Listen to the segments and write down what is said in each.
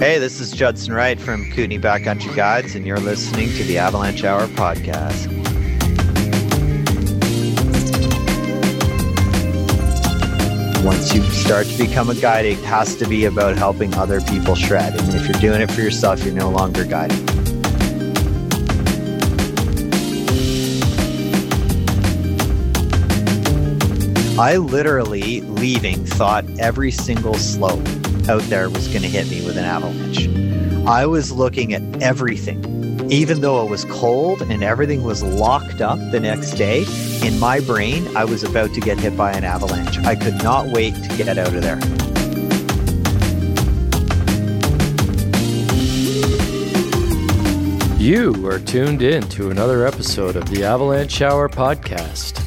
Hey, this is Judson Wright from Kootenay Backcountry Guides, and you're listening to the Avalanche Hour podcast. Once you start to become a guide, it has to be about helping other people shred. And if you're doing it for yourself, you're no longer guiding. I literally, leaving, thought every single slope out there was going to hit me with an avalanche. I was looking at everything, even though it was cold and everything was locked up the next day. In my brain, I was about to get hit by an avalanche. I could not wait to get out of there. You are tuned in to another episode of the Avalanche Hour podcast.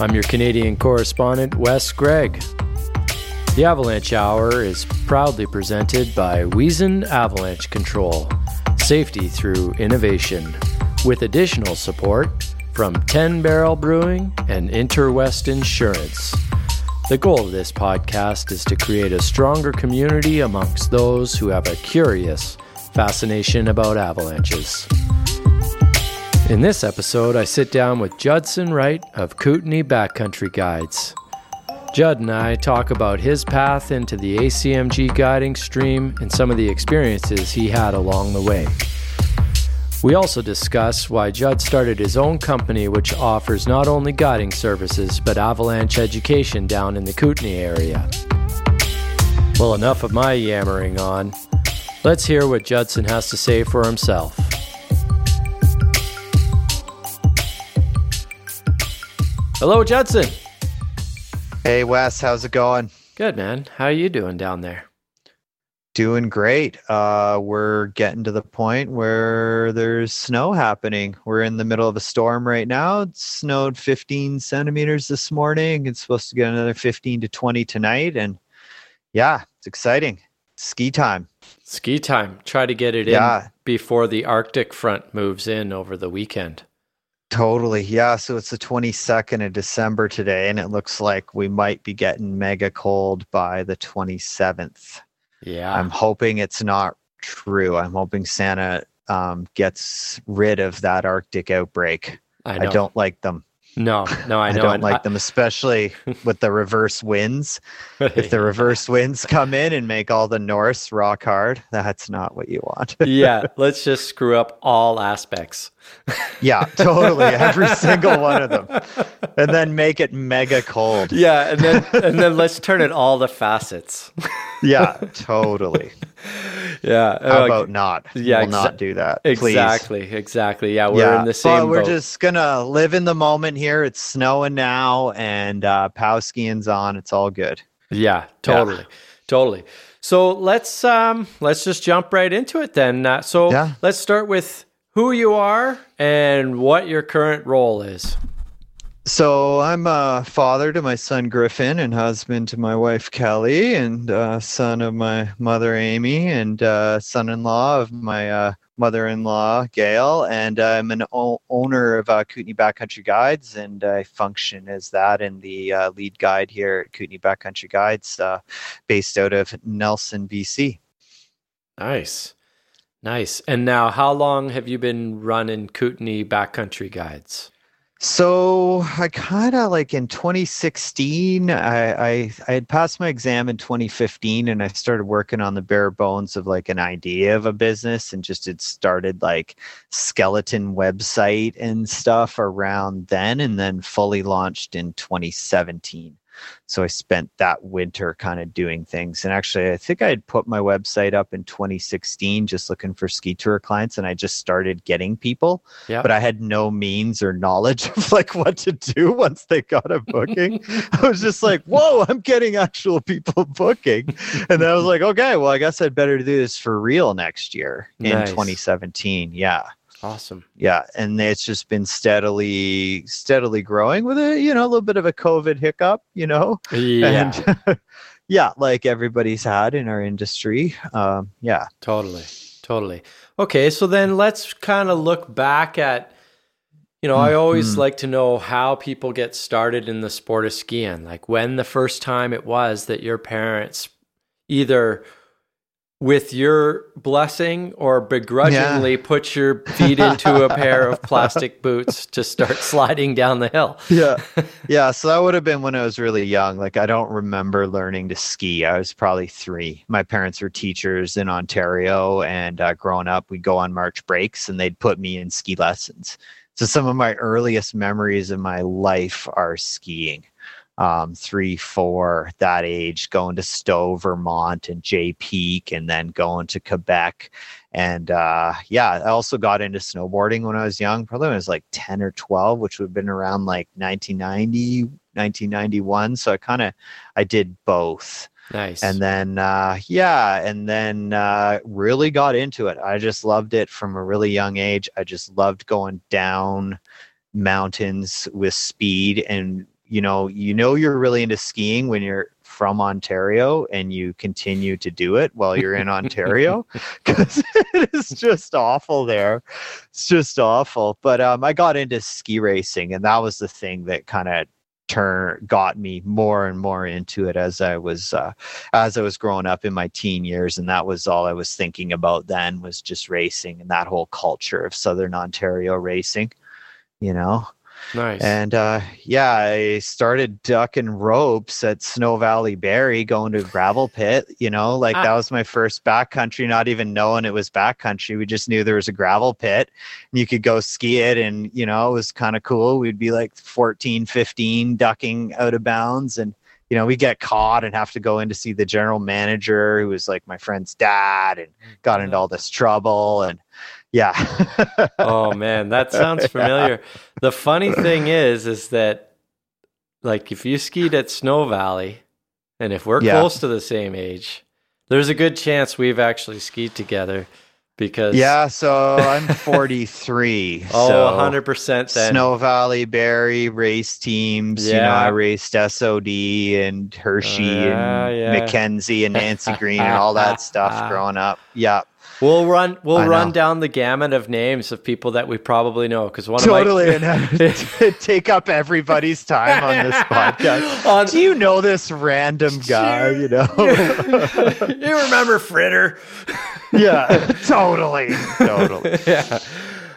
I'm your Canadian correspondent, Wes Gregg. The Avalanche Hour is proudly presented by Wyssen Avalanche Control, safety through innovation, with additional support from 10 Barrel Brewing and Interwest Insurance. The goal of this podcast is to create a stronger community amongst those who have a curious fascination about avalanches. In this episode, I sit down with Judson Wright of Kootenay Backcountry Guides. Judd and I talk about his path into the ACMG guiding stream and some of the experiences he had along the way. We also discuss why Judd started his own company, which offers not only guiding services but avalanche education down in the Kootenay area. Well, enough of my yammering on. Let's hear what Judson has to say for himself. Hello, Judson. Hey, Wes, how's it going? Good, man. How are you doing down there? Doing great. Uh, we're getting to the point where there's snow happening. We're in the middle of a storm right now. It snowed 15 centimeters this morning. It's supposed to get another 15 to 20 tonight. And yeah, it's exciting. Ski time. Ski time. Try to get it Yeah. in before the Arctic front moves in over the weekend. Totally. Yeah. So it's the 22nd of December today, and it looks like we might be getting mega cold by the 27th. Yeah. I'm hoping it's not true. I'm hoping Santa um, gets rid of that Arctic outbreak. I, I, don't like them. No, no, I I, don't and like them, especially with the reverse winds. If the reverse winds come in and make all the Norse rock hard, that's not what you want. yeah, let's just screw up all aspects. yeah, totally. Every single one of them. And then make it mega cold. Yeah, and then and then let's turn it all the facets. Yeah, totally. Yeah. How uh, about not? yeah, we'll not do that. Please. exactly, exactly. Yeah, we're yeah, in the same but we're boat. just gonna live in the moment here. It's snowing now, and uh, pow skiing's on. It's all good. Yeah, totally, totally. So let's um let's just jump right into it then. Uh, so Yeah. let's start with who you are and what your current role is. So I'm a father to my son Griffin, and husband to my wife Kelly, and uh, son of my mother Amy, and uh, son-in-law of my uh, mother-in-law Gail. And I'm an o- owner of uh, Kootenay Backcountry Guides, and I function as that and the uh, lead guide here at Kootenay Backcountry Guides, uh, based out of Nelson, BC. Nice, nice. And now, how long have you been running Kootenay backcountry guides? So I kind of like in 2016, I, I I had passed my exam in 2015, and I started working on the bare bones of like an idea of a business, and just had started like skeleton website and stuff around then, and then fully launched in 2017. So I spent that winter kind of doing things. And actually, I think I had put my website up in 2016, just looking for ski tour clients, and I just started getting people Yeah. but I had no means or knowledge of like what to do once they got a booking. I was just like, whoa, I'm getting actual people booking. And then I was like, okay, well, I guess I'd better do this for real next year in Nice. 2017. Yeah. Awesome. Yeah. And it's just been steadily, steadily growing with a, you know, a little bit of a COVID hiccup, you know? Yeah, And yeah, like everybody's had in our industry. Um, yeah. totally, totally. Okay, so then let's kind of look back at. You know, I always Mhm. like to know how people get started in the sport of skiing. Like when the first time it was that your parents either with your blessing or begrudgingly yeah. put your feet into a pair of plastic boots to start sliding down the hill. Yeah. Yeah. So that would have been when I was really young. Like, I don't remember learning to ski. I was probably three. My parents were teachers in Ontario, and uh, growing up, we'd go on March breaks and they'd put me in ski lessons. So some of my earliest memories of my life are skiing um, three, four, that age, going to Stowe, Vermont, and Jay Peak, and then going to Quebec. And uh, yeah, I also got into snowboarding when I was young. Probably when I was like 10 or 12, which would have been around like 1990, 1991. So I kind of, I did both. Nice. And then, uh, yeah, and then uh, really got into it. I just loved it from a really young age. I just loved going down mountains with speed and you know you know you're really into skiing when you're from Ontario and you continue to do it while you're in Ontario because it is just awful there. It's just awful. But um, I got into ski racing, and that was the thing that kind of turn got me more and more into it as I was uh, as I was growing up in my teen years, and that was all I was thinking about then was just racing and that whole culture of Southern Ontario racing. You know, Nice. And uh, yeah, I started ducking ropes at Snow Valley Barrie, going to gravel pit. You know, like ah. that was my first backcountry, not even knowing it was backcountry. We just knew there was a gravel pit and you could go ski it. And, you know, it was kind of cool. We'd be like 14, 15 ducking out of bounds. And, you know, we get caught and have to go in to see the general manager who was like my friend's dad and got into all this trouble. And, yeah. oh man, that sounds familiar. Yeah. The funny thing is, is that like if you skied at Snow Valley, and if we're yeah. close to the same age, there's a good chance we've actually skied together. Because yeah, so I'm 43. oh, so 100 percent. Snow Valley Barrie race teams. Yeah. You know, I raced SOD and Hershey uh, and yeah. Mackenzie and Nancy Greene and all that stuff growing up. Yeah. We'll run. We'll I run know. down the gamut of names of people that we probably know because one totally of my take up everybody's time on this podcast. on, Do you know this random guy? You know, you remember Fritter? yeah, totally, totally. Yeah.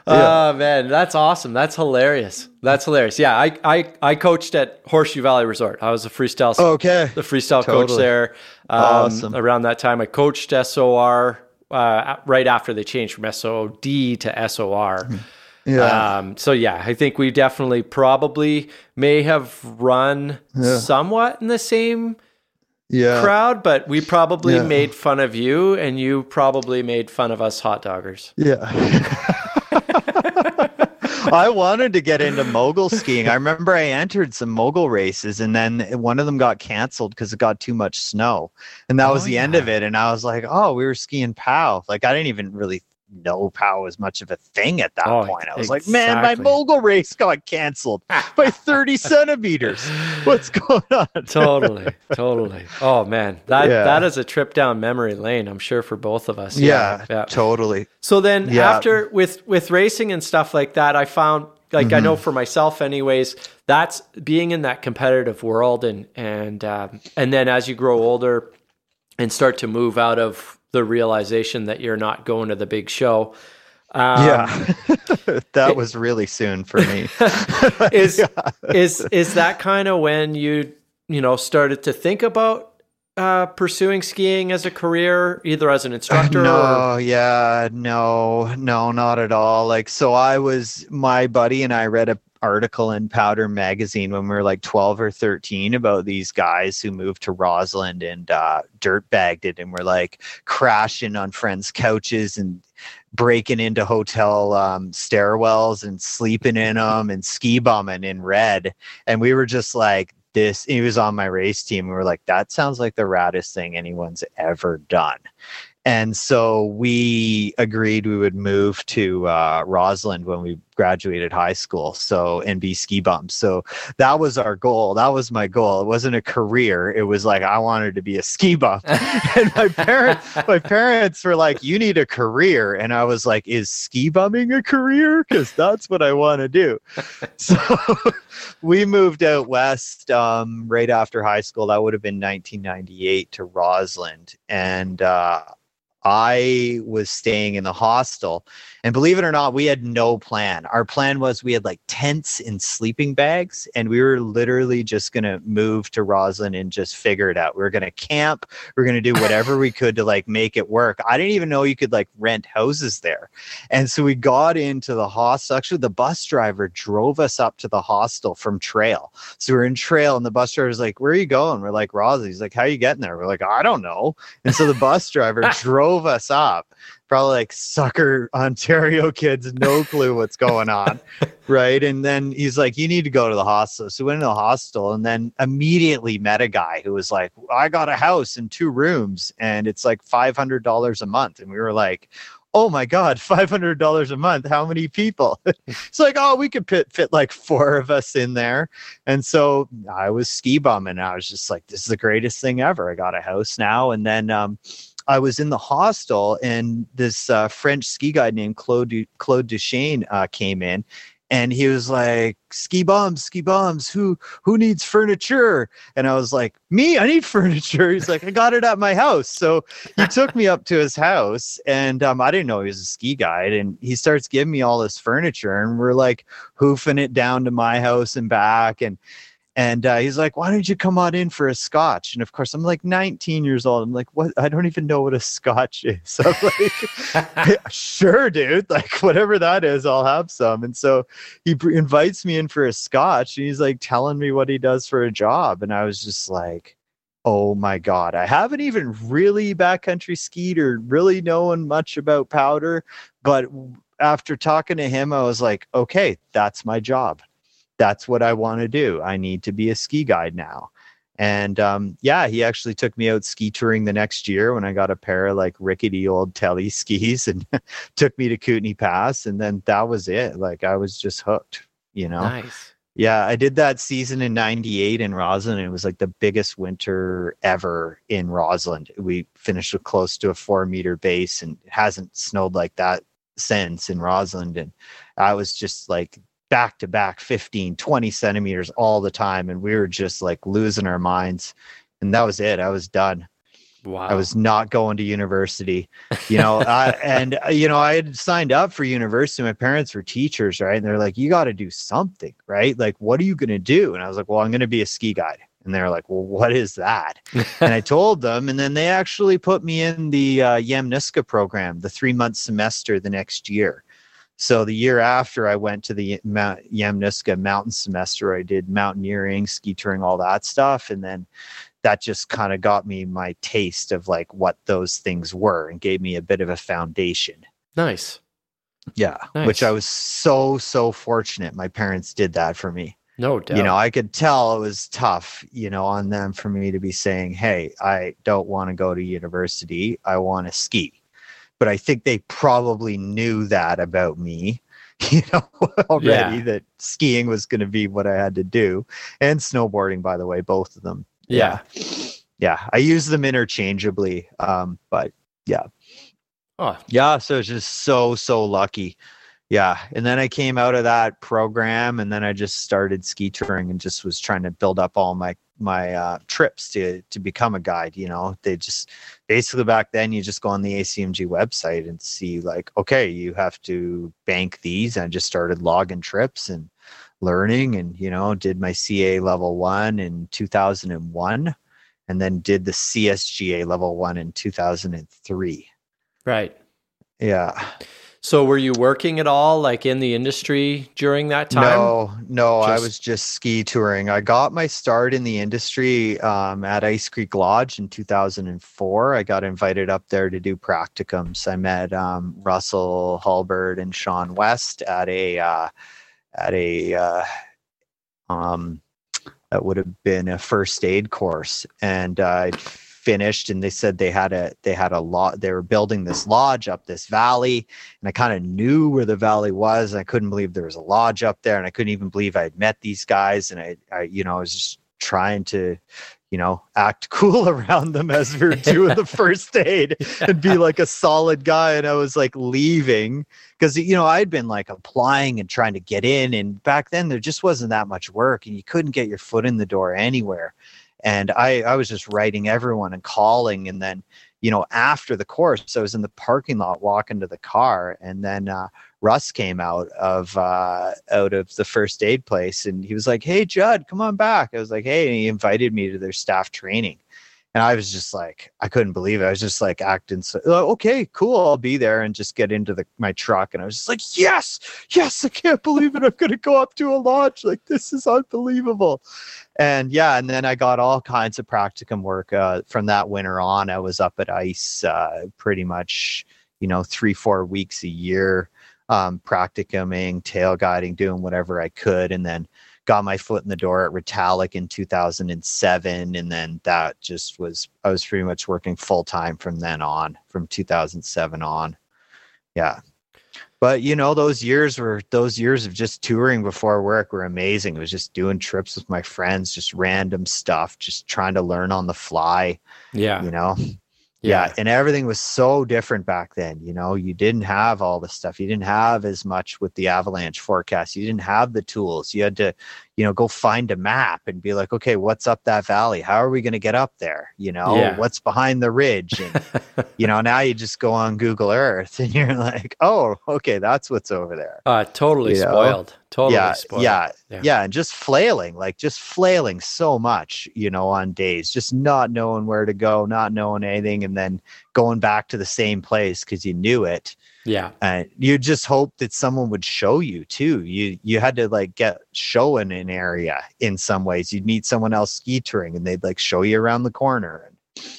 Yeah. Oh man, that's awesome. That's hilarious. That's hilarious. Yeah, I I, I coached at Horseshoe Valley Resort. I was a freestyle okay. the freestyle totally. coach there. Um, awesome. Around that time, I coached SOR uh, right after they changed from SOD to SOR. Yeah. Um, so yeah, I think we definitely probably may have run yeah. somewhat in the same yeah. crowd, but we probably yeah. made fun of you and you probably made fun of us hot doggers. Yeah. I wanted to get into mogul skiing. I remember I entered some mogul races and then one of them got canceled because it got too much snow. And that oh, was the yeah. end of it. And I was like, oh, we were skiing POW. Like I didn't even really know POW was much of a thing at that oh, point. I was exactly. like, man, my mogul race got canceled by 30 centimeters. What's going on? totally, totally. Oh man, that yeah. that is a trip down memory lane. I'm sure for both of us. Yeah, yeah. totally. So then yeah. after with with racing and stuff like that, I found like mm-hmm. I know for myself, anyways. That's being in that competitive world, and and um, and then as you grow older and start to move out of the realization that you're not going to the big show. Um, yeah, that it, was really soon for me. is yeah. is is that kind of when you you know started to think about uh, pursuing skiing as a career, either as an instructor? no, or... yeah, no, no, not at all. Like, so I was my buddy and I read a article in Powder magazine when we were like 12 or 13 about these guys who moved to Rossland and uh, dirt bagged it and were like crashing on friends' couches and breaking into hotel um, stairwells and sleeping in them and ski bumming in red. And we were just like, this, he was on my race team. We were like, that sounds like the raddest thing anyone's ever done and so we agreed we would move to uh, Rossland when we graduated high school. So and be ski bums. So that was our goal. That was my goal. It wasn't a career. It was like I wanted to be a ski bum. and my parents, my parents were like, "You need a career," and I was like, "Is ski bumming a career? Because that's what I want to do." So we moved out west um, right after high school. That would have been 1998 to Rossland, and. Uh, I was staying in the hostel. And believe it or not, we had no plan. Our plan was we had like tents and sleeping bags, and we were literally just going to move to Rossland and just figure it out. We were going to camp. We are going to do whatever we could to like make it work. I didn't even know you could like rent houses there. And so we got into the hostel. Actually, the bus driver drove us up to the hostel from Trail. So we are in Trail, and the bus driver was like, Where are you going? We're like, Rossland. He's like, How are you getting there? We're like, I don't know. And so the bus driver drove us up probably like sucker Ontario kids, no clue what's going on. right. And then he's like, You need to go to the hostel. So we went to the hostel and then immediately met a guy who was like, I got a house and two rooms and it's like $500 a month. And we were like, Oh my God, $500 a month. How many people? it's like, Oh, we could fit, fit like four of us in there. And so I was ski bumming. I was just like, This is the greatest thing ever. I got a house now. And then, um, I was in the hostel and this uh, French ski guide named Claude du- Claude Duchesne uh, came in, and he was like, "Ski bombs, ski bombs. Who who needs furniture?" And I was like, "Me, I need furniture." He's like, "I got it at my house." So he took me up to his house, and um, I didn't know he was a ski guide. And he starts giving me all this furniture, and we're like hoofing it down to my house and back, and and uh, he's like, "Why don't you come on in for a scotch?" And of course, I'm like 19 years old. I'm like, "What? I don't even know what a scotch is." I'm like, "Sure, dude. Like whatever that is, I'll have some." And so he invites me in for a scotch, and he's like telling me what he does for a job, and I was just like, "Oh my god, I haven't even really backcountry skied or really knowing much about powder, but." After talking to him, I was like, okay, that's my job that's what I want to do. I need to be a ski guide now. And um, yeah, he actually took me out ski touring the next year when I got a pair of like rickety old telly skis and took me to Kootenay Pass. And then that was it. Like I was just hooked, you know? Nice. Yeah, I did that season in 98 in Rossland. It was like the biggest winter ever in Rossland. We finished with close to a four meter base and it hasn't snowed like that since in Rossland. And I was just like back to back 15 20 centimeters all the time and we were just like losing our minds and that was it i was done. Wow. i was not going to university you know I, and uh, you know i had signed up for university my parents were teachers right and they're like you got to do something right? Like what are you going to do? And i was like well i'm going to be a ski guide. And they're like well what is that? And i told them and then they actually put me in the uh, yamnuska program the three month semester the next year so the year after I went to the Mount Yamnuska mountain semester, I did mountaineering, ski touring, all that stuff. And then that just kind of got me my taste of like what those things were and gave me a bit of a foundation. Nice. Yeah. Nice. Which I was so, so fortunate. My parents did that for me. No doubt. You know, I could tell it was tough, you know, on them for me to be saying, Hey, I don't want to go to university. I want to ski but I think they probably knew that about me, you know, already yeah. that skiing was going to be what I had to do, and snowboarding, by the way, both of them. Yeah, yeah, yeah. I use them interchangeably, um, but yeah, oh yeah. So it's just so so lucky. Yeah, and then I came out of that program, and then I just started ski touring, and just was trying to build up all my my uh, trips to to become a guide. You know, they just basically back then you just go on the ACMG website and see like, okay, you have to bank these. And I just started logging trips and learning, and you know, did my CA level one in 2001, and then did the CSGA level one in 2003. Right. Yeah. So were you working at all like in the industry during that time? No, no, just... I was just ski touring. I got my start in the industry um, at Ice Creek Lodge in 2004. I got invited up there to do practicums. I met um, Russell Hulbert and Sean West at a uh, at a uh, um, that would have been a first aid course, and uh, finished and they said they had a they had a lot they were building this lodge up this valley. And i kind of knew where the valley was. And i couldn't believe there was a lodge up there and i couldn't even believe i had met these guys. And i, I you know i was just trying to you know act cool around them as we were doing the first aid and be like a solid guy. And i was like leaving because you know i'd been like applying and trying to get in. And back then there just wasn't that much work and you couldn't get your foot in the door anywhere and I I was just writing everyone and calling, and then you know, after the course, I was in the parking lot walking to the car, and then uh, Russ came out of uh, out of the first aid place, and he was like, "Hey, Judd, come on back." I was like, "Hey," and he invited me to their staff training and I was just like, I couldn't believe it. I was just like acting so okay, cool, I'll be there and just get into the my truck. And I was just like, yes, yes, I can't believe it. I'm gonna go up to a launch. Like this is unbelievable. And yeah, and then I got all kinds of practicum work uh, from that winter on. I was up at ice uh, pretty much, you know, three, four weeks a year, um, practicuming, tail guiding, doing whatever I could. And then got my foot in the door at Retallack in 2007. And then that just was, I was pretty much working full time from then on, from 2007 on. Yeah. But you know, those years were those years of just touring before work were amazing. It was just doing trips with my friends, just random stuff, just trying to learn on the fly. Yeah. You know, yeah. and everything was so different back then you know you didn't have all the stuff you didn't have as much with the avalanche forecast you didn't have the tools you had to you know go find a map and be like okay what's up that valley how are we going to get up there you know Yeah. what's behind the ridge and you know now you just go on google earth and you're like oh okay that's what's over there uh, totally You know? spoiled. Totally yeah, spoiled. yeah, Yeah. yeah, and just flailing, like just flailing so much, you know, on days, just not knowing where to go, not knowing anything, and then going back to the same place because you knew it. Yeah. And you just hope that someone would show you too. You you had to like get shown an area in some ways. You'd meet someone else ski touring, and they'd like show you around the corner.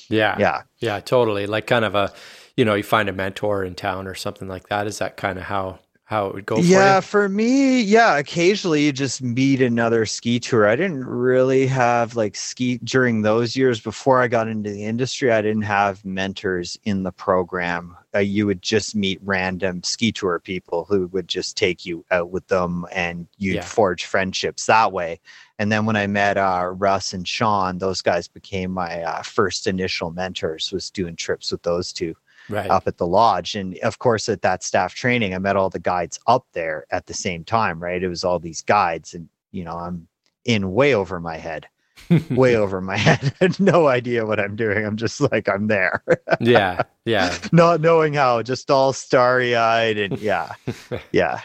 Yeah. Yeah, Yeah, totally. Like kind of a, you know, you find a mentor in town or something like that. Is that kind of how how it would go yeah for for me yeah occasionally you just meet another ski tour. I didn't really have like ski during those years. Before i got into the industry i didn't have mentors in the program. Uh, you would just meet random ski tour people who would just take you out with them and you'd Yeah. forge friendships that way. And then when i met uh, russ and sean those guys became my uh, first initial mentors was doing trips with those two? Right. up at the lodge. And of course, at that staff training, I met all the guides up there at the same time, right? It was all these guides, and you know, I'm in way over my head, way over my head. I had no idea what I'm doing. I'm just like, I'm there, yeah. Yeah. not knowing how, just all starry eyed. And yeah, yeah,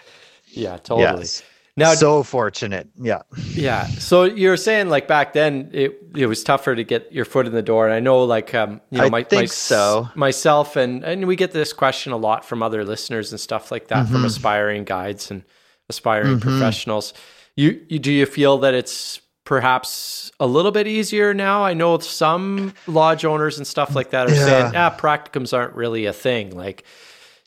Yeah. Totally. yes. Now, so fortunate. Yeah. Yeah. So you're saying like back then it it was tougher to get your foot in the door. And I know like um you know I my, think my- so. myself and and we get this question a lot from other listeners and stuff like that Mm-hmm. from aspiring guides and aspiring professionals. You you do you feel that it's perhaps a little bit easier now? I know some lodge owners and stuff like that are saying, Yeah. ah, practicums aren't really a thing. Like,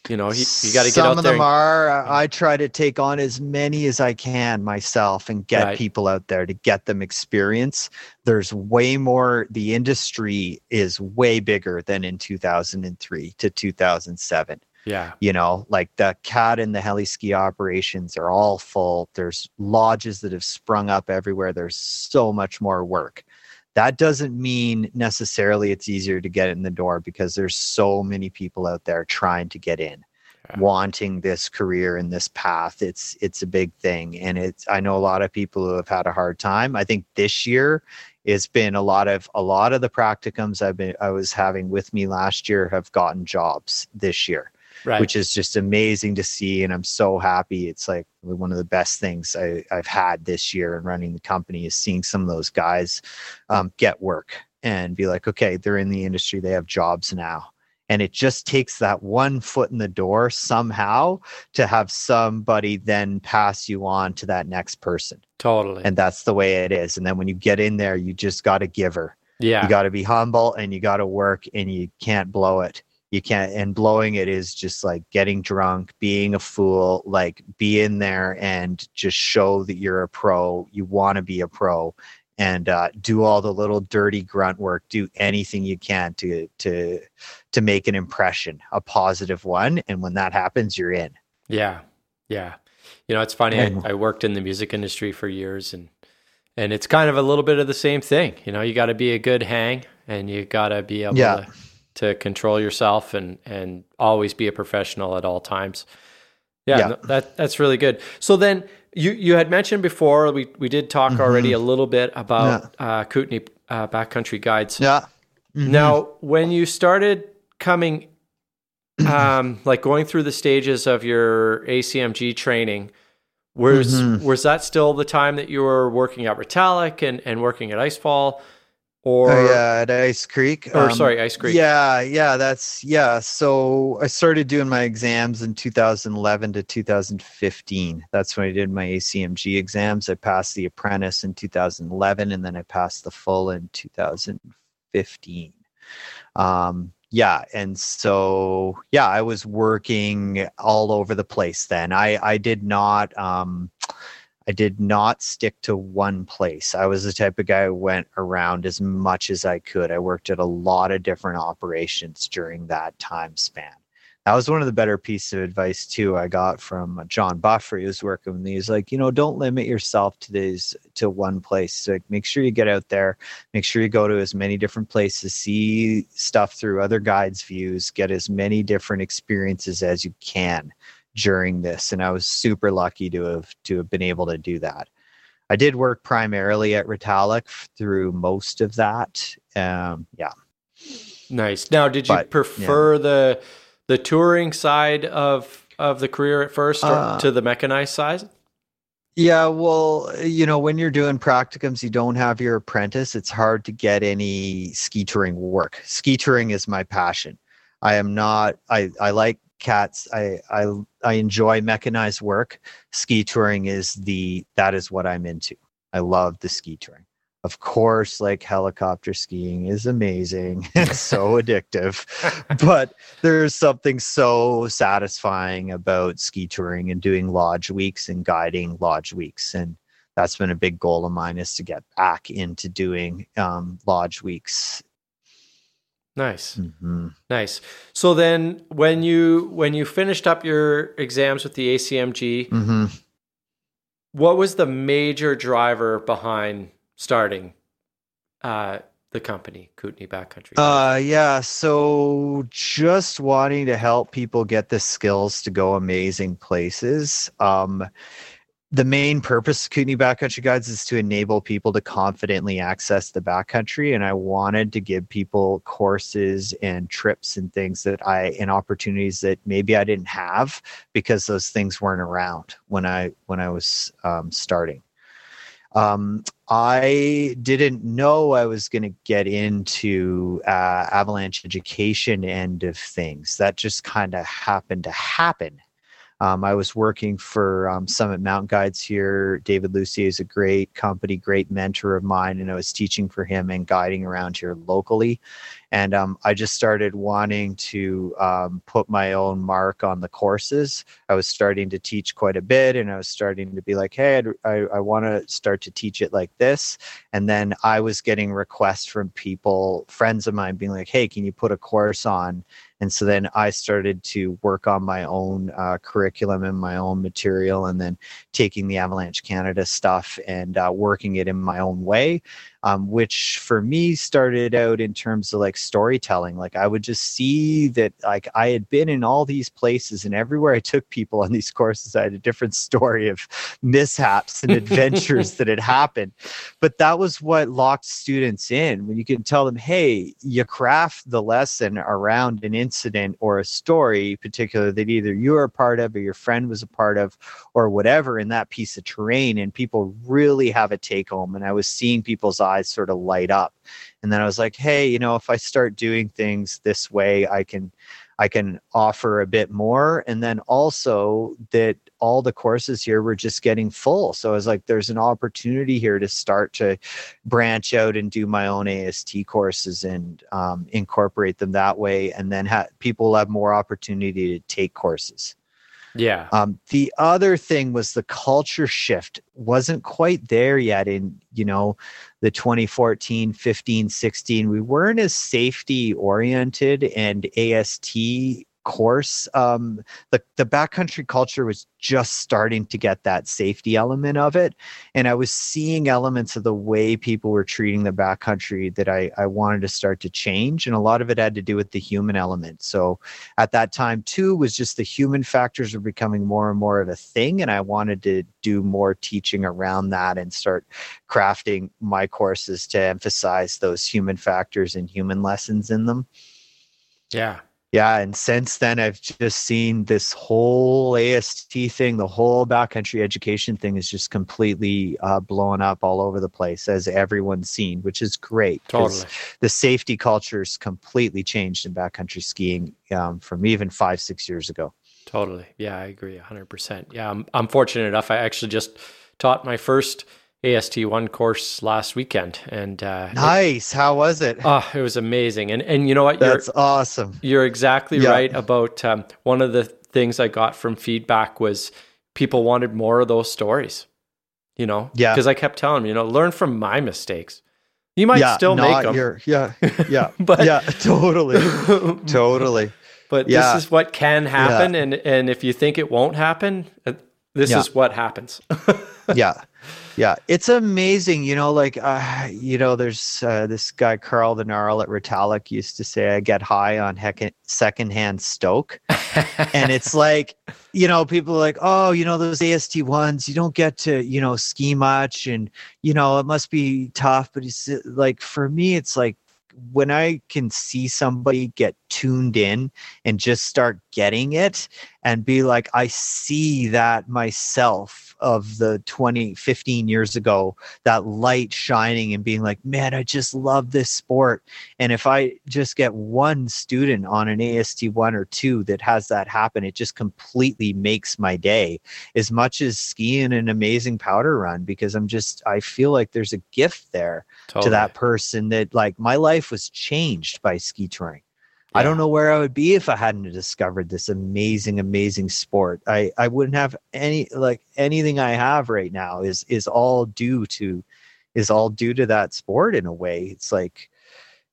you know, you, you got to get Some out of them and- are. I I try to take on as many as I can myself and get Right. people out there to get them experience. There's way more. The industry is way bigger than in 2003 to 2007 yeah. you know like the cat and the heli ski operations are all full there's lodges that have sprung up everywhere there's so much more work that doesn't mean necessarily it's easier to get in the door because there's so many people out there trying to get in Yeah. wanting this career and this path. It's it's a big thing. And it's i know a lot of people who have had a hard time. I think this year it's been a lot of a lot of the practicums i've been i was having with me last year have gotten jobs this year Right. which is just amazing to see. And I'm so happy. It's like one of the best things I, I've had this year in running the company is seeing some of those guys um, get work and be like, okay, they're in the industry, they have jobs now. And it just takes that one foot in the door somehow to have somebody then pass you on to that next person. totally. And that's the way it is. And then when you get in there, you just got to give her yeah. you got to be humble and you got to work and you can't blow it you can't and blowing it is just like getting drunk being a fool like be in there and just show that you're a pro you want to be a pro and uh, do all the little dirty grunt work do anything you can to to to make an impression a positive one and when that happens you're in Yeah, yeah. You know, it's funny. And- I, I worked in the music industry for years, and and it's kind of a little bit of the same thing. You know, you got to be a good hang, and you got to be able Yeah. to, to control yourself, and and always be a professional at all times. Yeah, Yeah. that that's really good. So then you you had mentioned before we we did talk already a little bit about uh, Kootenay uh, backcountry guides. yeah Now, when you started coming, um, like going through the stages of your ACMG training, was mm-hmm. was that still the time that you were working at Retallack and, and working at Icefall? Or oh, yeah, at Ice Creek. Or um, sorry, Ice Creek. Yeah, yeah, that's yeah. So I started doing my exams in 2011 to 2015. That's when I did my ACMG exams. I passed the apprentice in 2011, and then I passed the full in 2015. Um, yeah, and so yeah, I was working all over the place then. I I did not. Um, I did not stick to one place. I was the type of guy who went around as much as I could. I worked at a lot of different operations during that time span. That was one of the better pieces of advice too I got from uh, John Buffery. He was working with me. He's like, you know, don't limit yourself to these to one place. Like, make sure you get out there. Make sure you go to as many different places, see stuff through other guides' views, get as many different experiences as you can during this and i was super lucky to have to have been able to do that i did work primarily at Retallack through most of that um, yeah nice now did you but, prefer yeah. the the touring side of of the career at first uh, to the mechanized side yeah, well, you know, when you're doing practicums, you don't have your apprentice. It's hard to get any ski touring work. Ski touring is my passion. I am not. I I like cats I, I i enjoy mechanized work. Ski touring is the that is what i'm into. I love the ski touring. Of course like helicopter skiing is amazing and so addictive but there's something so satisfying about ski touring and doing lodge weeks and guiding lodge weeks and that's been a big goal of mine is to get back into doing um, lodge weeks Nice. Mm-hmm. Nice. So then when you when you finished up your exams with the ACMG, mm-hmm. what was the major driver behind starting uh, the company, Kootenay Backcountry? Uh yeah, so just wanting to help people get the skills to go amazing places. Um the main purpose of Kootenay Backcountry Guides is to enable people to confidently access the backcountry. And I wanted to give people courses and trips and things that I and opportunities that maybe I didn't have because those things weren't around when I when I was um, starting. Um, I didn't know I was going to get into uh, avalanche education end of things. That just kind of happened to happen um, I was working for um, Summit Mountain Guides here. David Lussier is a great company, great mentor of mine, and I was teaching for him and guiding around here locally. And um, I just started wanting to um, put my own mark on the courses. I was starting to teach quite a bit, and I was starting to be like, hey, I'd, i I, want to start to teach it like this. And then I was getting requests from people, friends of mine, being like, hey, can you put a course on? And so then i started to work on my own uh, curriculum and my own material and then taking the avalanche canada stuff and uh, working it in my own way um, which for me started out in terms of like storytelling. Like I would just see that like I had been in all these places and everywhere I took people on these courses, I had a different story of mishaps and adventures that had happened. But that was what locked students in when you can tell them, hey, you craft the lesson around an incident or a story, particular that either you are a part of or your friend was a part of or whatever in that piece of terrain. And people really have a take home. And I was seeing people's eyes eyes sort of light up. And then i was like hey you know if i start doing things this way i can i can offer a bit more. And then also that all the courses here were just getting full. So i was like there's an opportunity here to start to branch out and do my own ast courses and um, incorporate them that way. And then ha- people have more opportunity to take courses. Yeah. Um, the other thing was the culture shift wasn't quite there yet in, you know, the 2014, 15, 16. We weren't as safety oriented and AST course. Um, the the backcountry culture was just starting to get that safety element of it, and I was seeing elements of the way people were treating the backcountry that I I wanted to start to change, and a lot of it had to do with the human element. So at that time too was just the human factors were becoming more and more of a thing, and I wanted to do more teaching around that and start crafting my courses to emphasize those human factors and human lessons in them. Yeah. Yeah, and since then I've just seen this whole AST thing, the whole backcountry education thing is just completely uh, blown up all over the place, as everyone's seen, which is great. Totally, the safety culture's completely changed in backcountry skiing um, from even five, six years ago. Totally, yeah, I agree, hundred percent. Yeah, I'm, I'm fortunate enough. I actually just taught my first AST one course last weekend, and uh, nice. It, How was it? Oh, it was amazing. And and you know what? That's you're, awesome. You're exactly yeah. right about um, one of the things I got from feedback was people wanted more of those stories. You know, yeah. Because I kept telling them, you know, learn from my mistakes. You might yeah, still make them. Your, yeah, yeah, but yeah, totally, totally. But yeah. this is what can happen, and and if you think it won't happen, uh, this is what happens. yeah yeah it's amazing you know like uh, you know there's uh, this guy carl the gnarl at Retallack used to say i get high on heck- secondhand stoke. And it's like you know people are like oh you know those ast ones you don't get to you know ski much and you know it must be tough. But it's like for me it's like when I can see somebody get tuned in and just start getting it and be like, I see that myself of the 20, 15 years ago, that light shining and being like, man, I just love this sport. And if I just get one student on an AST one or two that has that happen, it just completely makes my day as much as skiing an amazing powder run because I'm just, I feel like there's a gift there totally. to that person that like my life was changed by ski touring. I don't know where I would be if I hadn't discovered this amazing, amazing sport. I, I wouldn't have any like anything I have right now is is all due to is all due to that sport in a way. It's like,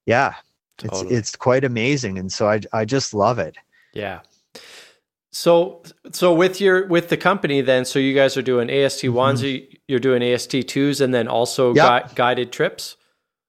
yeah, totally. it's it's quite amazing, and so I I just love it. Yeah. So so with your with the company then, so you guys are doing AST ones, mm-hmm. you're doing AST twos, and then also yep. gui- guided trips.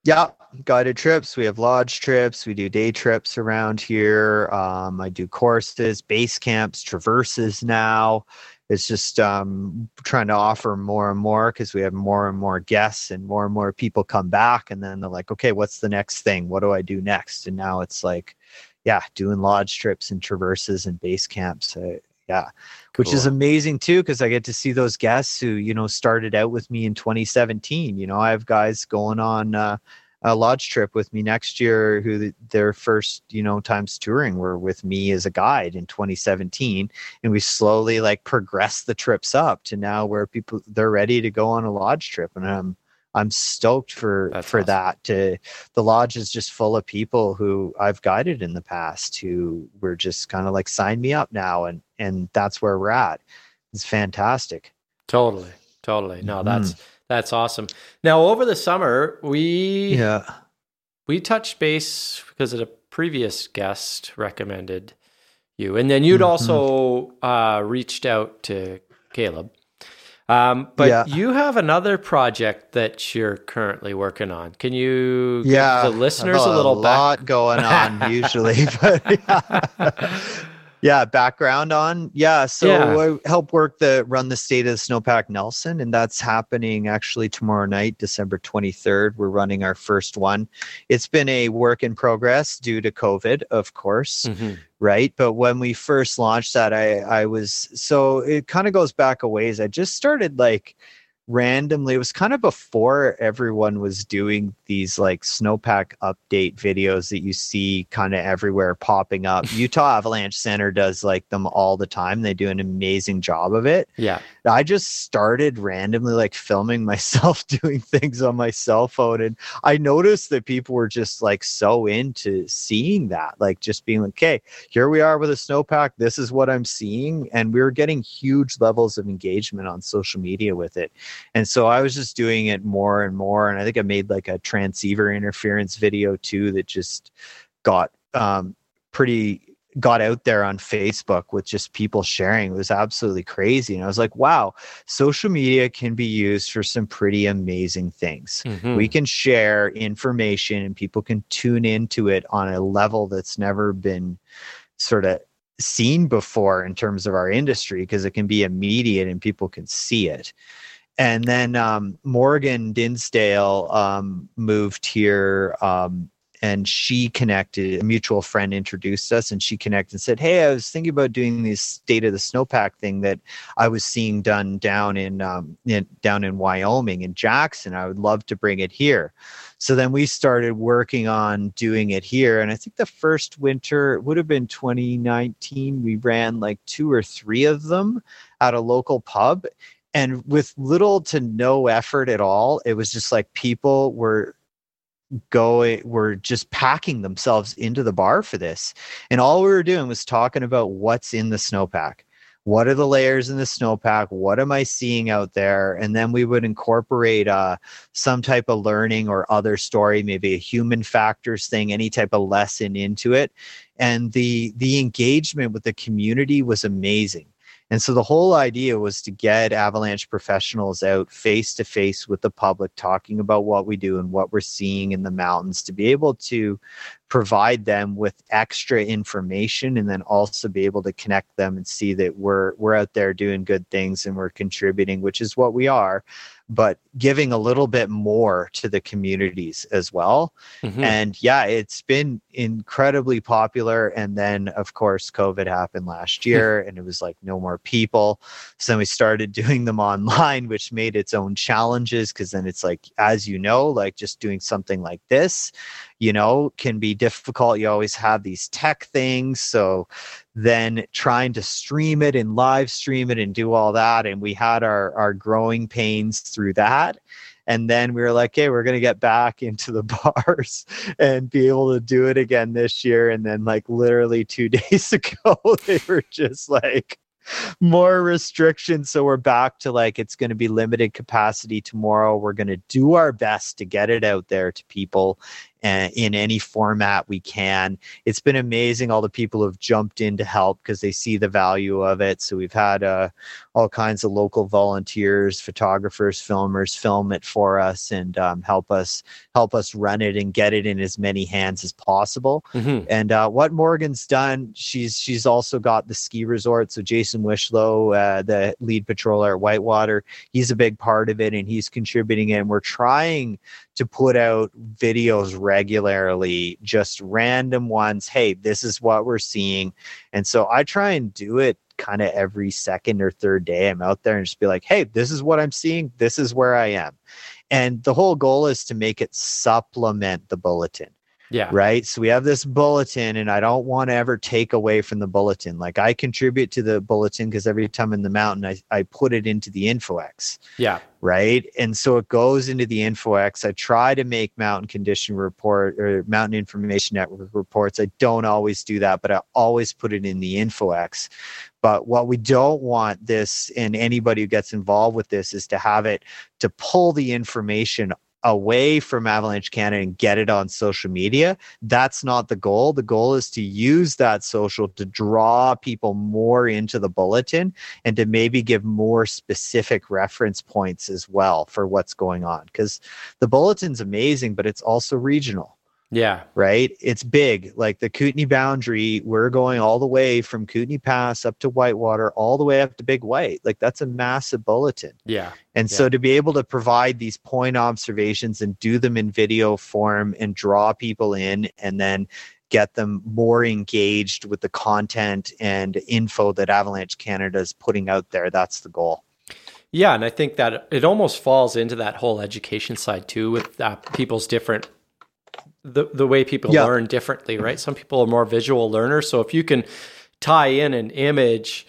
Yeah, guided trips. We have lodge trips. We do day trips around here. Um, I do courses, base camps, traverses now. It's just um, trying to offer more and more because we have more and more guests and more and more people come back. And then they're like, okay, what's the next thing? What do I do next? And now it's like, yeah, doing lodge trips and traverses and base camps. Uh, yeah cool. which is amazing too because i get to see those guests who you know started out with me in 2017 you know i have guys going on uh, a lodge trip with me next year who their first you know times touring were with me as a guide in 2017 and we slowly like progressed the trips up to now where people they're ready to go on a lodge trip. And i'm i'm stoked for That's for awesome. that. To the lodge is just full of people who i've guided in the past who were just kind of like sign me up now and and that's where we're at. It's fantastic. Totally totally. No that's mm that's awesome. Now, over the summer, we yeah we touched base because a previous guest recommended you, and then you'd mm-hmm. also uh, reached out to Caleb. Um, but yeah. you have another project that you're currently working on. Can you yeah, the listeners a, a little a lot back- going on usually, but yeah yeah background on. Yeah so yeah. i help work the run the state of the snowpack nelson and that's happening actually tomorrow night december 23rd we're running our first one. It's been a work in progress due to covid of course mm-hmm. right? But when we first launched that i i was so it kind of goes back a ways. I just started like randomly. It was kind of before everyone was doing these like snowpack update videos that you see kind of everywhere popping up. Utah avalanche center does like them all the time. They do an amazing job of it. Yeah. I just started randomly like filming myself doing things on my cell phone and i noticed that people were just like so into seeing that like just being like okay here we are with a snowpack. This is what i'm seeing. And we were getting huge levels of engagement on social media with it. And so I was just doing it more and more. And I think I made like a transceiver interference video too that just got um, pretty got out there on Facebook with just people sharing. It was absolutely crazy. And I was like, wow, social media can be used for some pretty amazing things. Mm-hmm. We can share information and people can tune into it on a level that's never been sort of seen before in terms of our industry because it can be immediate and people can see it and then um, Morgan Dinsdale um, moved here um, and she connected a mutual friend introduced us and she connected and said hey i was thinking about doing this state of the snowpack thing that i was seeing done down in, um, in down in wyoming in jackson. I would love to bring it here. So then we started working on doing it here and i think the first winter it would have been 2019 we ran like two or three of them at a local pub and with little to no effort at all it was just like people were going were just packing themselves into the bar for this. And all we were doing was talking about what's in the snowpack. What are the layers in the snowpack? What am i seeing out there? And then we would incorporate uh, some type of learning or other story maybe a human factors thing any type of lesson into it. And the the engagement with the community was amazing and so the whole idea was to get avalanche professionals out face to face with the public, talking about what we do and what we're seeing in the mountains to be able to provide them with extra information and then also be able to connect them and see that we're we're out there doing good things and we're contributing, which is what we are but giving a little bit more to the communities as well. Mm-hmm. And yeah, it's been incredibly popular. And then, of course, COVID happened last year and it was like no more people. So then we started doing them online, which made its own challenges because then it's like, as you know, like just doing something like this, you know, can be difficult. You always have these tech things. So then trying to stream it and live stream it and do all that. And we had our, our growing pains through that. And then we were like, hey, we're going to get back into the bars and be able to do it again this year. And then, like, literally two days ago, they were just like, more restrictions. So we're back to like it's going to be limited capacity tomorrow. We're going to do our best to get it out there to people in any format we can. It's been amazing all the people who have jumped in to help because they see the value of it. So we've had uh, all kinds of local volunteers, photographers, filmers film it for us and um, help us help us run it and get it in as many hands as possible. Mm-hmm. And uh, what Morgan's done, she's she's also got the ski resort. So Jason Wishlow, uh, the lead patroller at Whitewater, he's a big part of it and he's contributing. And we're trying to put out videos regularly, just random ones. Hey, this is what we're seeing. And so I try and do it kind of every second or third day. I'm out there and just be like, hey, this is what I'm seeing. This is where I am. And the whole goal is to make it supplement the bulletin. Yeah. Right. So we have this bulletin, and I don't want to ever take away from the bulletin. Like I contribute to the bulletin because every time in the mountain, I, I put it into the InfoEx. Yeah. Right. And so it goes into the InfoEx. I try to make mountain condition report or mountain information network reports. I don't always do that, but I always put it in the InfoEx. But what we don't want this and anybody who gets involved with this is to have it to pull the information away from Avalanche Canada and get it on social media. That's not the goal. The goal is to use that social to draw people more into the bulletin and to maybe give more specific reference points as well for what's going on. Because the bulletin's amazing, but it's also regional. Yeah. Right. It's big. Like the Kootenay boundary, we're going all the way from Kootenay Pass up to Whitewater, all the way up to Big White. Like that's a massive bulletin. Yeah. And yeah. so to be able to provide these point observations and do them in video form and draw people in and then get them more engaged with the content and info that Avalanche Canada is putting out there, that's the goal. Yeah, and I think that it almost falls into that whole education side too, with uh, people's different the the way people yeah. learn differently, right? Some people are more visual learners, so if you can tie in an image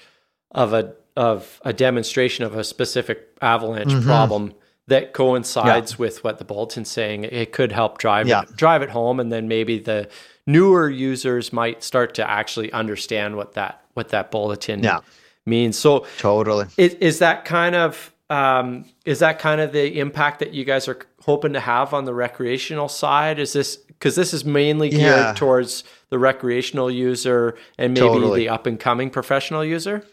of a of a demonstration of a specific avalanche mm-hmm. problem that coincides yeah. with what the bulletin's saying, it could help drive yeah. it, drive it home, and then maybe the newer users might start to actually understand what that what that bulletin yeah. means. So totally, is, is that kind of um, is that kind of the impact that you guys are hoping to have on the recreational side? Is this because this is mainly geared yeah. towards the recreational user and maybe totally. the up and coming professional user?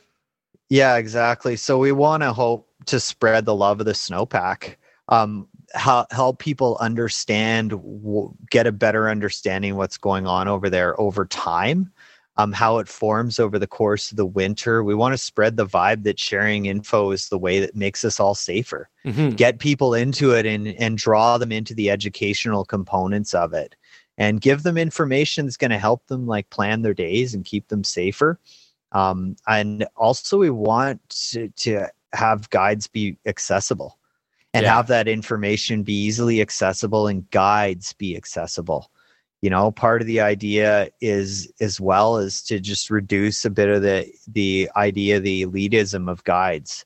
Yeah, exactly. So we want to hope to spread the love of the snowpack. Um, help people understand, get a better understanding what's going on over there over time um, how it forms over the course of the winter. We want to spread the vibe that sharing info is the way that makes us all safer. Mm-hmm. Get people into it and and draw them into the educational components of it. and give them information that's going to help them like plan their days and keep them safer um, and also we want to, to have guides be accessible and yeah. have that information be easily accessible and guides be accessible you know part of the idea is as well as to just reduce a bit of the the idea the elitism of guides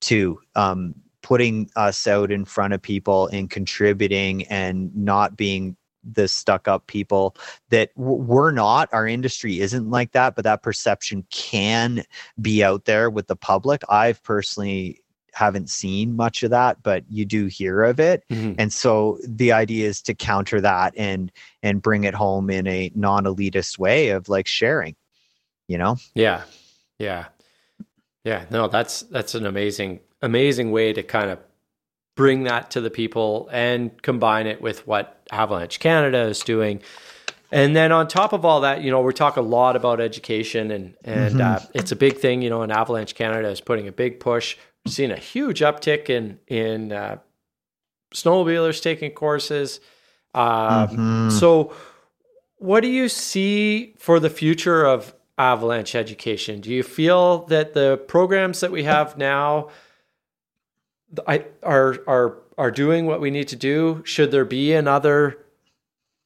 to um, putting us out in front of people and contributing and not being the stuck up people that we're not. Our industry isn't like that but that perception can be out there with the public. I've personally haven't seen much of that but you do hear of it mm-hmm. and so the idea is to counter that and and bring it home in a non-elitist way of like sharing you know yeah yeah yeah no that's that's an amazing amazing way to kind of bring that to the people and combine it with what avalanche canada is doing and then on top of all that, you know, we talk a lot about education, and and mm-hmm. uh, it's a big thing. You know, and Avalanche Canada is putting a big push seen a huge uptick in in uh, snowmobilers taking courses. Um, mm-hmm. So, what do you see for the future of avalanche education? Do you feel that the programs that we have now are are are doing what we need to do? Should there be another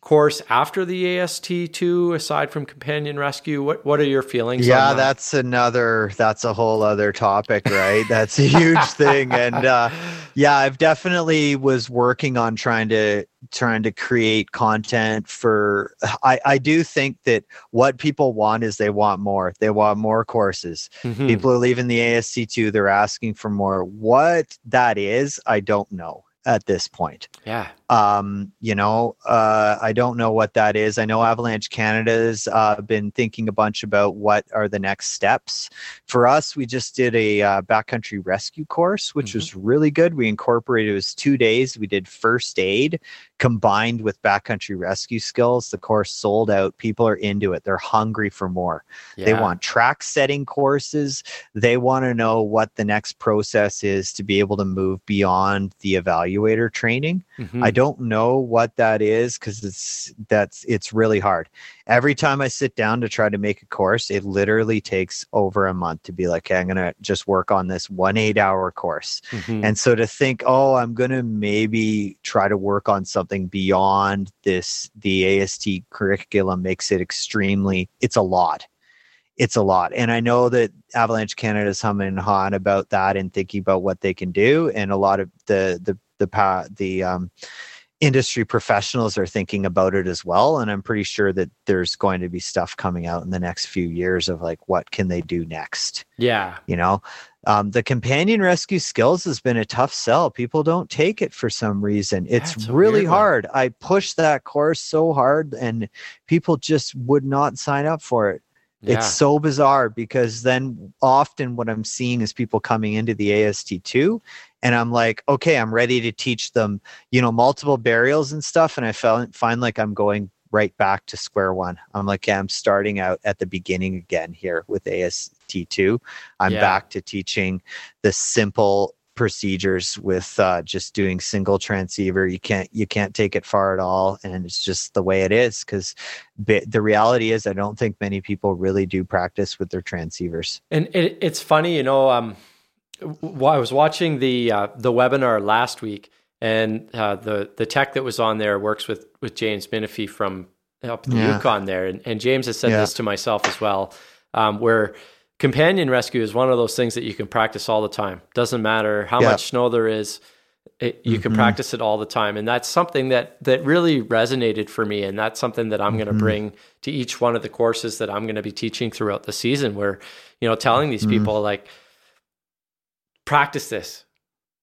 course after the AST2 aside from companion rescue what what are your feelings yeah that? that's another that's a whole other topic right? That's a huge thing and uh, yeah I've definitely was working on trying to trying to create content for I I do think that what people want is they want more. They want more courses. Mm-hmm. people are leaving the AST2 they're asking for more. What that is I don't know at this point. Yeah. Um, you know, uh, I don't know what that is. I know Avalanche Canada's uh, been thinking a bunch about what are the next steps. For us, we just did a uh, backcountry rescue course, which mm-hmm. was really good. We incorporated it was two days. We did first aid combined with backcountry rescue skills. The course sold out. People are into it. They're hungry for more. Yeah. They want track setting courses. They want to know what the next process is to be able to move beyond the evaluator training. Mm-hmm. I don't don't know what that is because it's that's it's really hard. Every time I sit down to try to make a course, it literally takes over a month to be like, okay, I'm gonna just work on this one eight hour course. Mm-hmm. And so to think, oh, I'm gonna maybe try to work on something beyond this, the AST curriculum makes it extremely, it's a lot it's a lot. And I know that Avalanche Canada is humming and hawing about that and thinking about what they can do. And a lot of the the the the um, industry professionals are thinking about it as well and i'm pretty sure that there's going to be stuff coming out in the next few years of like what can they do next? Yeah. You know? Um, the companion rescue skills has been a tough sell. People don't take it for some reason. It's That's really hard. I pushed that course so hard and people just would not sign up for it. Yeah. It's so bizarre because then often what I'm seeing is people coming into the AST2 and I'm like, okay, I'm ready to teach them, you know, multiple burials and stuff. And I felt, find like I'm going right back to square one. I'm like, yeah, I'm starting out at the beginning again here with AST2. I'm yeah. back to teaching the simple procedures with uh, just doing single transceiver you can't you can't take it far at all and it's just the way it is because the reality is i don't think many people really do practice with their transceivers and it, it's funny you know um i was watching the uh, the webinar last week and uh, the the tech that was on there works with with james minifie from up the yeah. yukon there and, and james has said yeah. this to myself as well um, where companion rescue is one of those things that you can practice all the time. Doesn't matter how much snow there is, it, you mm-hmm. can practice it all the time, and that's something that that really resonated for me, and that's something that I'm mm-hmm. going to bring to each one of the courses that I'm going to be teaching throughout the season. Where you know, telling these mm-hmm. people like, practice this.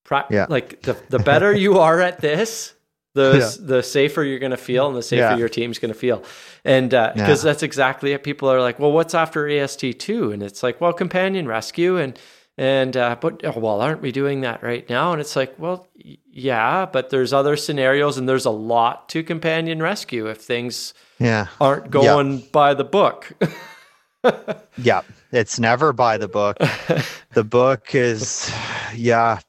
Pra- yeah. Like the the better you are at this, the yeah. the safer you're going to feel and the safer yeah. your team's going to feel and because uh, that's exactly it people are like well what's after ast2 and it's like well companion rescue and and uh, but oh, well aren't we doing that right now and it's like well yeah but there's other scenarios and there's a lot to companion rescue if things yeah aren't going by the book yeah it's never by the book. The book is yeah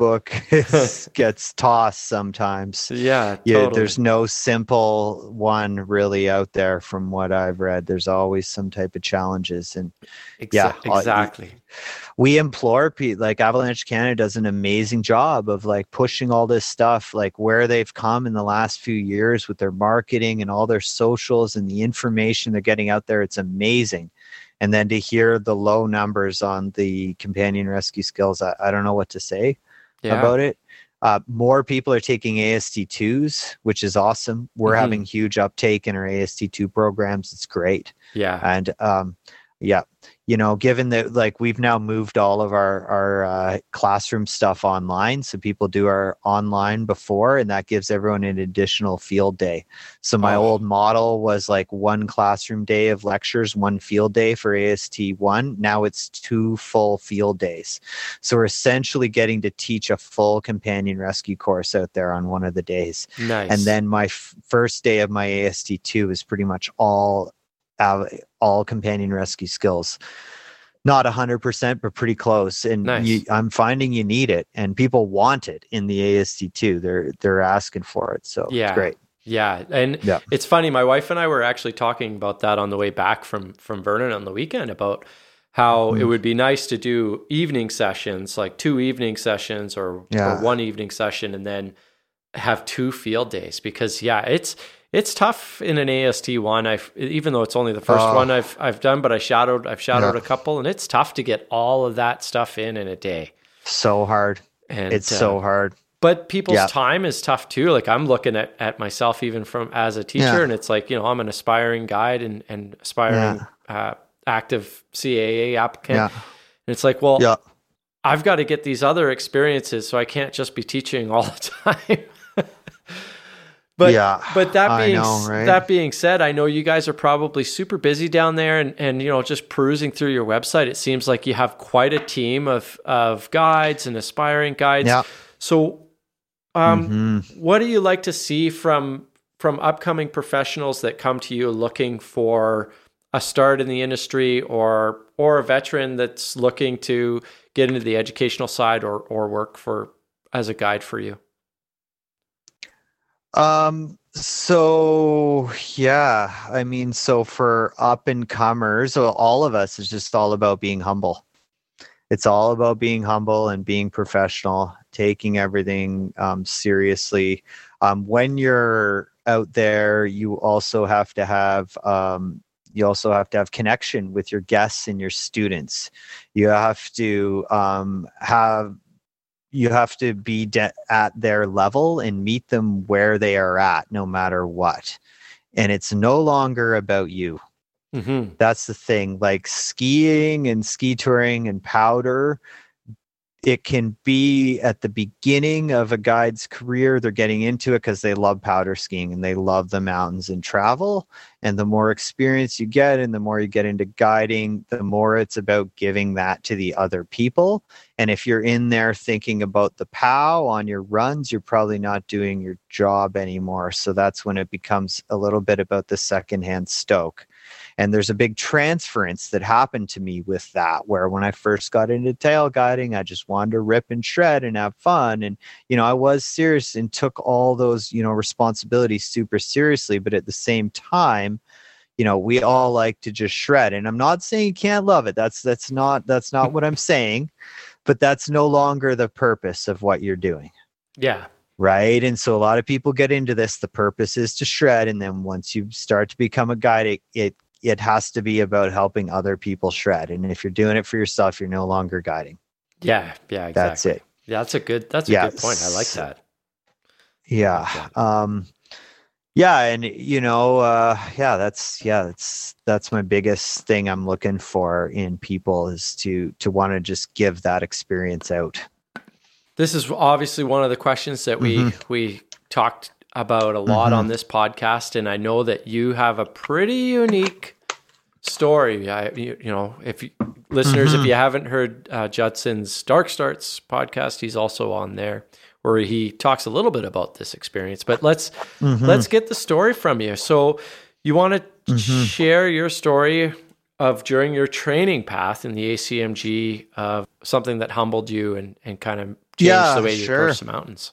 book gets tossed sometimes. Yeah, Yeah, totally. there's no simple one really out there from what I've read. There's always some type of challenges and Exa- yeah, uh, exactly. we implore people like avalanche canada does an amazing job of like pushing all this stuff like where they've come in the last few years with their marketing and all their socials and the information they're getting out there it's amazing and then to hear the low numbers on the companion rescue skills i, I don't know what to say Yeah. about it uh, more people are taking AST2s, which is awesome. We're Mhm. having huge uptake in our AST2 programs. It's great yeah. and um yeah you know given that like we've now moved all of our our uh, classroom stuff online so people do our online before and that gives everyone an additional field day so my Oh. old model was like one classroom day of lectures one field day for ast1 now it's two full field days so we're essentially getting to teach a full companion rescue course out there on one of the days Nice. and then my f- first day of my AST2 is pretty much all uh, all companion rescue skills. Not 100%, but pretty close. And Nice. you, I'm finding you need it and people want it in the AST2. They're they're asking for it. So Yeah. it's great. Yeah, and Yeah. it's funny. My wife and I were actually talking about that on the way back from from Vernon on the weekend about how it Mm. would be nice to do evening sessions, like two evening sessions or, Yeah. or one evening session, and then have two field days. Because yeah, it's it's tough in an AST one. I've even though it's only the first Oh. one I've I've done, but I shadowed I've shadowed Yeah. a couple, and it's tough to get all of that stuff in in a day. So hard. And it's uh, so hard. but people's Yeah. time is tough too. Like I'm looking at, at myself even from as a teacher, Yeah. and it's like you know I'm an aspiring guide and and aspiring uh, active CAA applicant, Yeah. and it's like well Yeah. I've got to get these other experiences, so I can't just be teaching all the time. But Yeah, but that being know, right? that being said, I know you guys are probably super busy down there, and and you know just perusing through your website, it seems like you have quite a team of of guides and aspiring guides. Yeah. So, um, Mhm. what do you like to see from from upcoming professionals that come to you looking for a start in the industry or or a veteran that's looking to get into the educational side or or work for as a guide for you? Um, so yeah, I mean, so for up and comers, so all of us is just all about being humble. It's all about being humble and being professional, taking everything um, seriously. Um, when you're out there, you also have to have um, you also have to have connection with your guests and your students. You have to um, have you have to be de- at their level and meet them where they are at no matter what and it's no longer about you Mm-hmm. that's the thing like skiing and ski touring and powder it can be at the beginning of a guide's career they're getting into it because they love powder skiing and they love the mountains and travel. And the more experience you get and the more you get into guiding the more it's about giving that to the other people. And if you're in there thinking about the pow on your runs you're probably not doing your job anymore. So that's when it becomes a little bit about the secondhand stoke and there's a big transference that happened to me with that where when i first got into tail guiding i just wanted to rip and shred and have fun. And you know i was serious and took all those you know responsibilities super seriously but at the same time you know we all like to just shred. And i'm not saying you can't love it. That's that's not that's not what i'm saying but that's no longer the purpose of what you're doing. Yeah. right? And so a lot of people get into this. The purpose is to shred. And then once you start to become a guide it it, it has to be about helping other people shred and if you're doing it for yourself you're no longer guiding Yeah. Yeah. Exactly. that's it Yeah, that's a good. That's a Yeah, good point. I like that. yeah like um yeah and you know uh yeah that's yeah that's that's my biggest thing i'm looking for in people is to to want to just give that experience out This is obviously one of the questions that we Mhm. we talked about a lot Mhm. on this podcast, and I know that you have a pretty unique story. I, you, you know, if you, listeners, if Mhm. you haven't heard uh, Judson's Dark Starts podcast, he's also on there where he talks a little bit about this experience. But let's Mhm. let's get the story from you. So, you want to Mhm. share your story of during your training path in the ACMG of something that humbled you and and kind of changed Yeah, the way you sure. approach the mountains?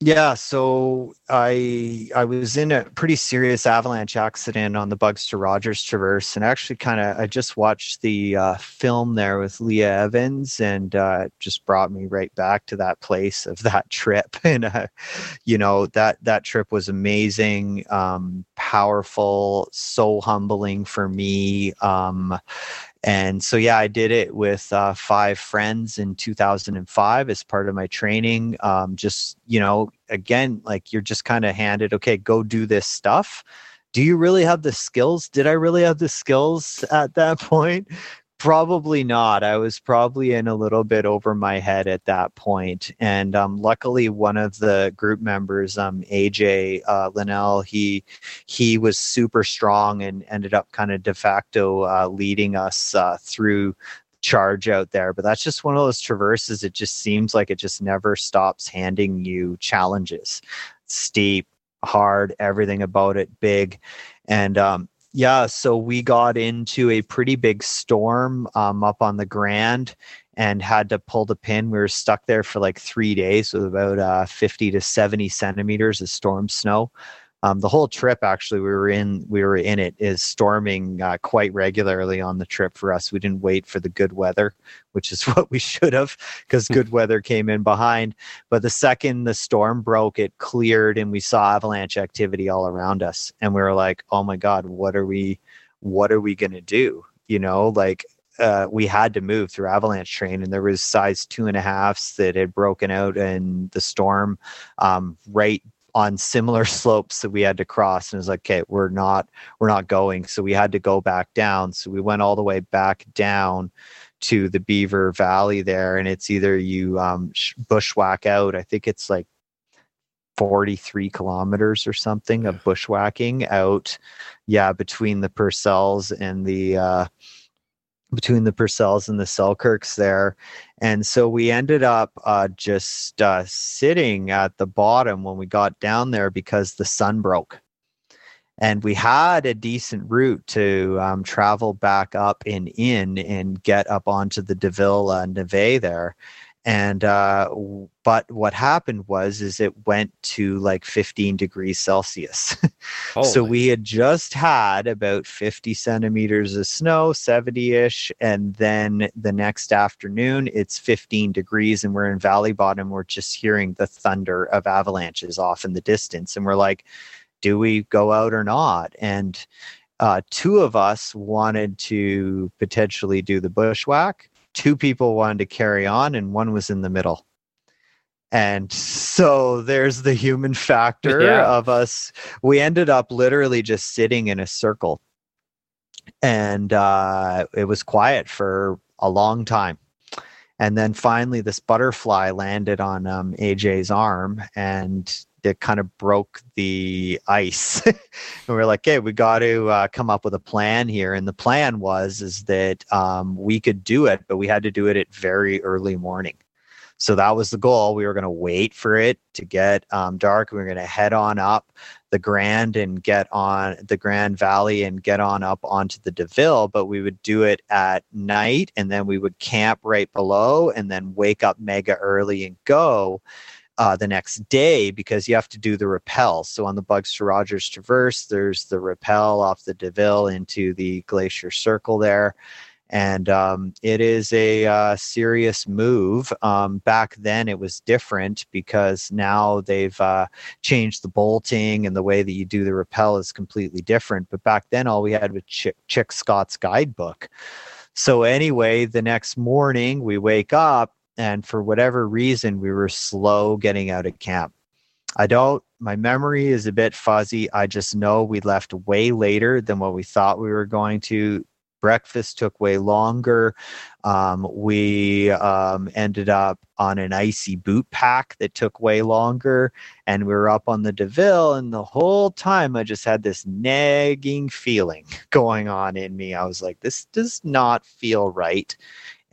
Yeah, so I I was in a pretty serious avalanche accident on the Bugs to Rogers Traverse, and actually kind of I just watched the uh, film there with Leah Evans, and uh, just brought me right back to that place of that trip, and uh, you know that that trip was amazing, um, powerful, so humbling for me. Um, and so yeah i did it with uh, five friends in 2005 as part of my training um, just you know again like you're just kind of handed okay go do this stuff. Do you really have the skills? Did i really have the skills at that point? Probably not. I was probably in a little bit over my head at that point and um, luckily one of the group members um, aj uh, linnell he he was super strong and ended up kind of de facto uh, leading us uh, through charge out there but that's just one of those traverses it just seems like it just never stops handing you challenges steep hard everything about it big and um, yeah, so we got into a pretty big storm um, up on the Grand and had to pull the pin. We were stuck there for like three days with about uh, 50 to 70 centimeters of storm snow. Um, the whole trip, actually, we were in we were in it is storming uh, quite regularly on the trip for us. We didn't wait for the good weather, which is what we should have, because good weather came in behind. But the second the storm broke, it cleared, and we saw avalanche activity all around us, and we were like, "Oh my god, what are we, what are we gonna do?" You know, like uh, we had to move through avalanche train and there was size two and a halfs that had broken out in the storm um, right on similar slopes that we had to cross and it was like okay we're not we're not going. So we had to go back down. So we went all the way back down to the beaver valley there and it's either you um, bushwhack out i think it's like 43 kilometers or something of bushwhacking out yeah between the purcells and the uh, between the Purcells and the Selkirks there. And so we ended up uh, just uh, sitting at the bottom when we got down there because the sun broke. And we had a decent route to um, travel back up and in and get up onto the Deville Neve there and uh, but what happened was is it went to like 15 degrees celsius. So we had just had about 50 centimeters of snow 70ish and then the next afternoon it's 15 degrees and we're in valley bottom we're just hearing the thunder of avalanches off in the distance. And we're like do we go out or not? And uh, two of us wanted to potentially do the bushwhack two people wanted to carry on and one was in the middle. And so there's the human factor Yeah. of us. We ended up literally just sitting in a circle. And uh, it was quiet for a long time. And then finally this butterfly landed on um, aj's arm and it kind of broke the ice. And we are like hey we got to uh, come up with a plan here. And the plan was is that um, we could do it but we had to do it at very early morning. So that was the goal. We were going to wait for it to get um, dark. We were going to head on up the grand and get on the grand valley and get on up onto the deville but we would do it at night and then we would camp right below and then wake up mega early and go uh, the next day because you have to do the rappel. So on the Bugs to Rogers Traverse, there's the rappel off the Deville into the Glacier Circle there. And um, it is a uh, serious move. Um, back then, it was different because now they've uh, changed the bolting and the way that you do the rappel is completely different. But back then, all we had was Chic, Chic Scott's guidebook. So, anyway, the next morning we wake up and for whatever reason we were slow getting out of camp. I don't my memory is a bit fuzzy. I just know we left way later than what we thought we were going to. Breakfast took way longer. Um, we um, ended up on an icy boot pack that took way longer and we were up on the deville and the whole time i just had this nagging feeling going on in me. I was like this does not feel right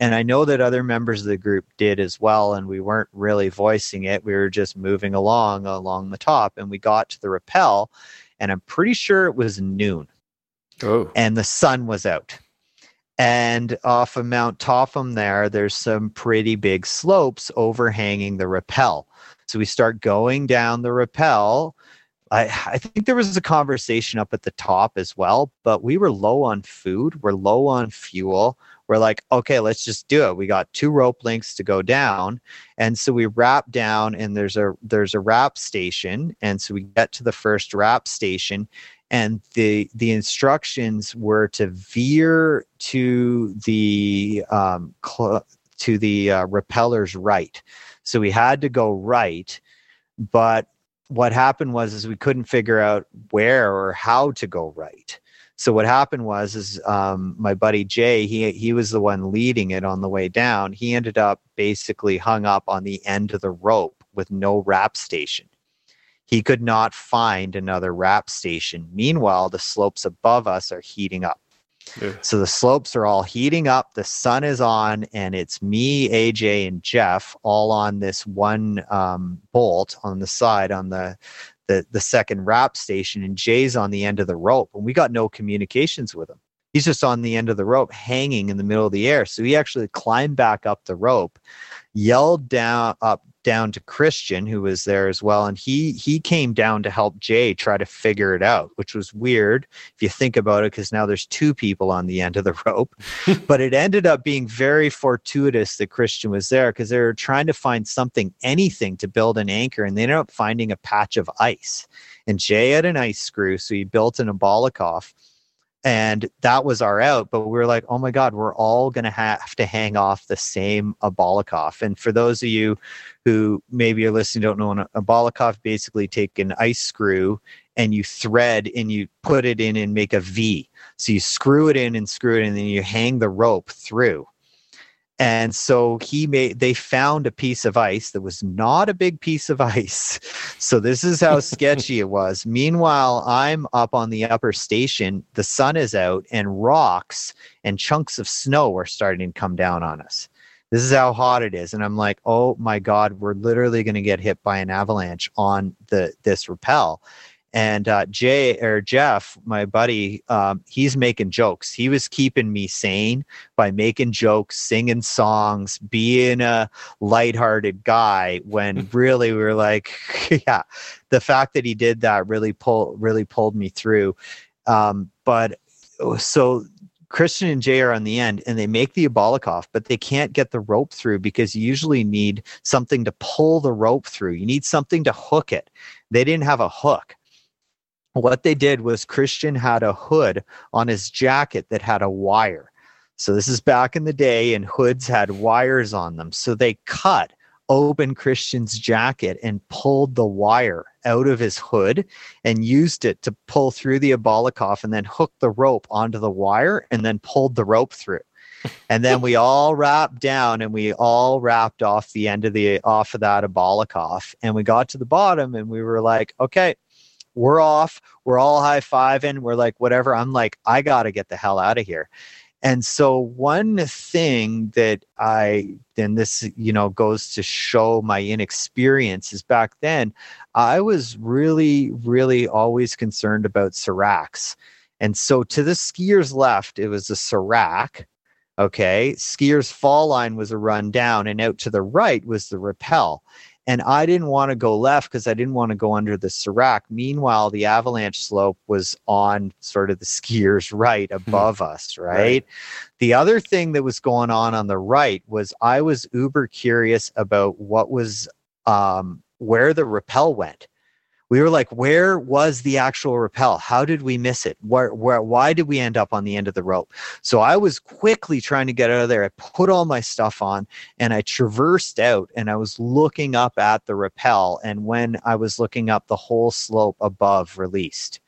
and I know that other members of the group did as well, and we weren't really voicing it. We were just moving along along the top, and we got to the rappel, and I'm pretty sure it was noon, Oh, and the sun was out. And off of Mount Topham, there, there's some pretty big slopes overhanging the rappel. So we start going down the rappel. I, I think there was a conversation up at the top as well, but we were low on food, we're low on fuel. We're like, okay, let's just do it. We got two rope links to go down, and so we rap down, and there's a there's a rap station, and so we get to the first rap station, and the the instructions were to veer to the um, cl- to the uh, repellers right. So we had to go right, but what happened was is we couldn't figure out where or how to go right. So what happened was is um, my buddy Jay he he was the one leading it on the way down. He ended up basically hung up on the end of the rope with no rap station. He could not find another rap station. Meanwhile, the slopes above us are heating up. Yeah. So the slopes are all heating up. The sun is on, and it's me, AJ, and Jeff all on this one um, bolt on the side on the, the the second rap station, and Jay's on the end of the rope, and we got no communications with him. He's just on the end of the rope, hanging in the middle of the air. So he actually climbed back up the rope, yelled down up down to Christian, who was there as well, and he he came down to help Jay try to figure it out, which was weird if you think about it, because now there's two people on the end of the rope. but it ended up being very fortuitous that Christian was there because they were trying to find something, anything to build an anchor, and they ended up finding a patch of ice. And Jay had an ice screw, so he built an Abalakov and that was our out but we were like oh my god we're all going to have to hang off the same abalakov. And for those of you who maybe are listening don't know a abalakov basically take an ice screw and you thread and you put it in and make a v. So you screw it in and screw it in and then you hang the rope through and so he made they found a piece of ice that was not a big piece of ice. So this is how sketchy it was. Meanwhile, I'm up on the upper station, the sun is out and rocks and chunks of snow are starting to come down on us. This is how hot it is and I'm like, "Oh my god, we're literally going to get hit by an avalanche on the this rappel." And uh, Jay or Jeff, my buddy, um, he's making jokes. He was keeping me sane by making jokes, singing songs, being a lighthearted guy. When really we were like, yeah, the fact that he did that really pull really pulled me through. Um, but oh, so Christian and Jay are on the end and they make the Abalakov, but they can't get the rope through because you usually need something to pull the rope through. You need something to hook it. They didn't have a hook what they did was Christian had a hood on his jacket that had a wire. So this is back in the day, and hoods had wires on them. So they cut open Christian's jacket and pulled the wire out of his hood and used it to pull through the Abalakov and then hooked the rope onto the wire and then pulled the rope through. and then we all rapped down and we all rapped off the end of the off of that Abalakov and we got to the bottom and we were like, okay, we're off. We're all high fiving. We're like, whatever. I'm like, I got to get the hell out of here. And so, one thing that I, then this, you know, goes to show my inexperience is back then, I was really, really always concerned about seracs. And so, to the skiers left, it was a serac. Okay. Skiers fall line was a run down, and out to the right was the rappel and I didn't want to go left because I didn't want to go under the Serac. Meanwhile, the avalanche slope was on sort of the skiers right hmm. above us, right? right? The other thing that was going on on the right was I was uber curious about what was um, where the rappel went we were like, where was the actual rappel? How did we miss it? Where, where, why did we end up on the end of the rope? So I was quickly trying to get out of there. I put all my stuff on and I traversed out and I was looking up at the rappel. And when I was looking up, the whole slope above released.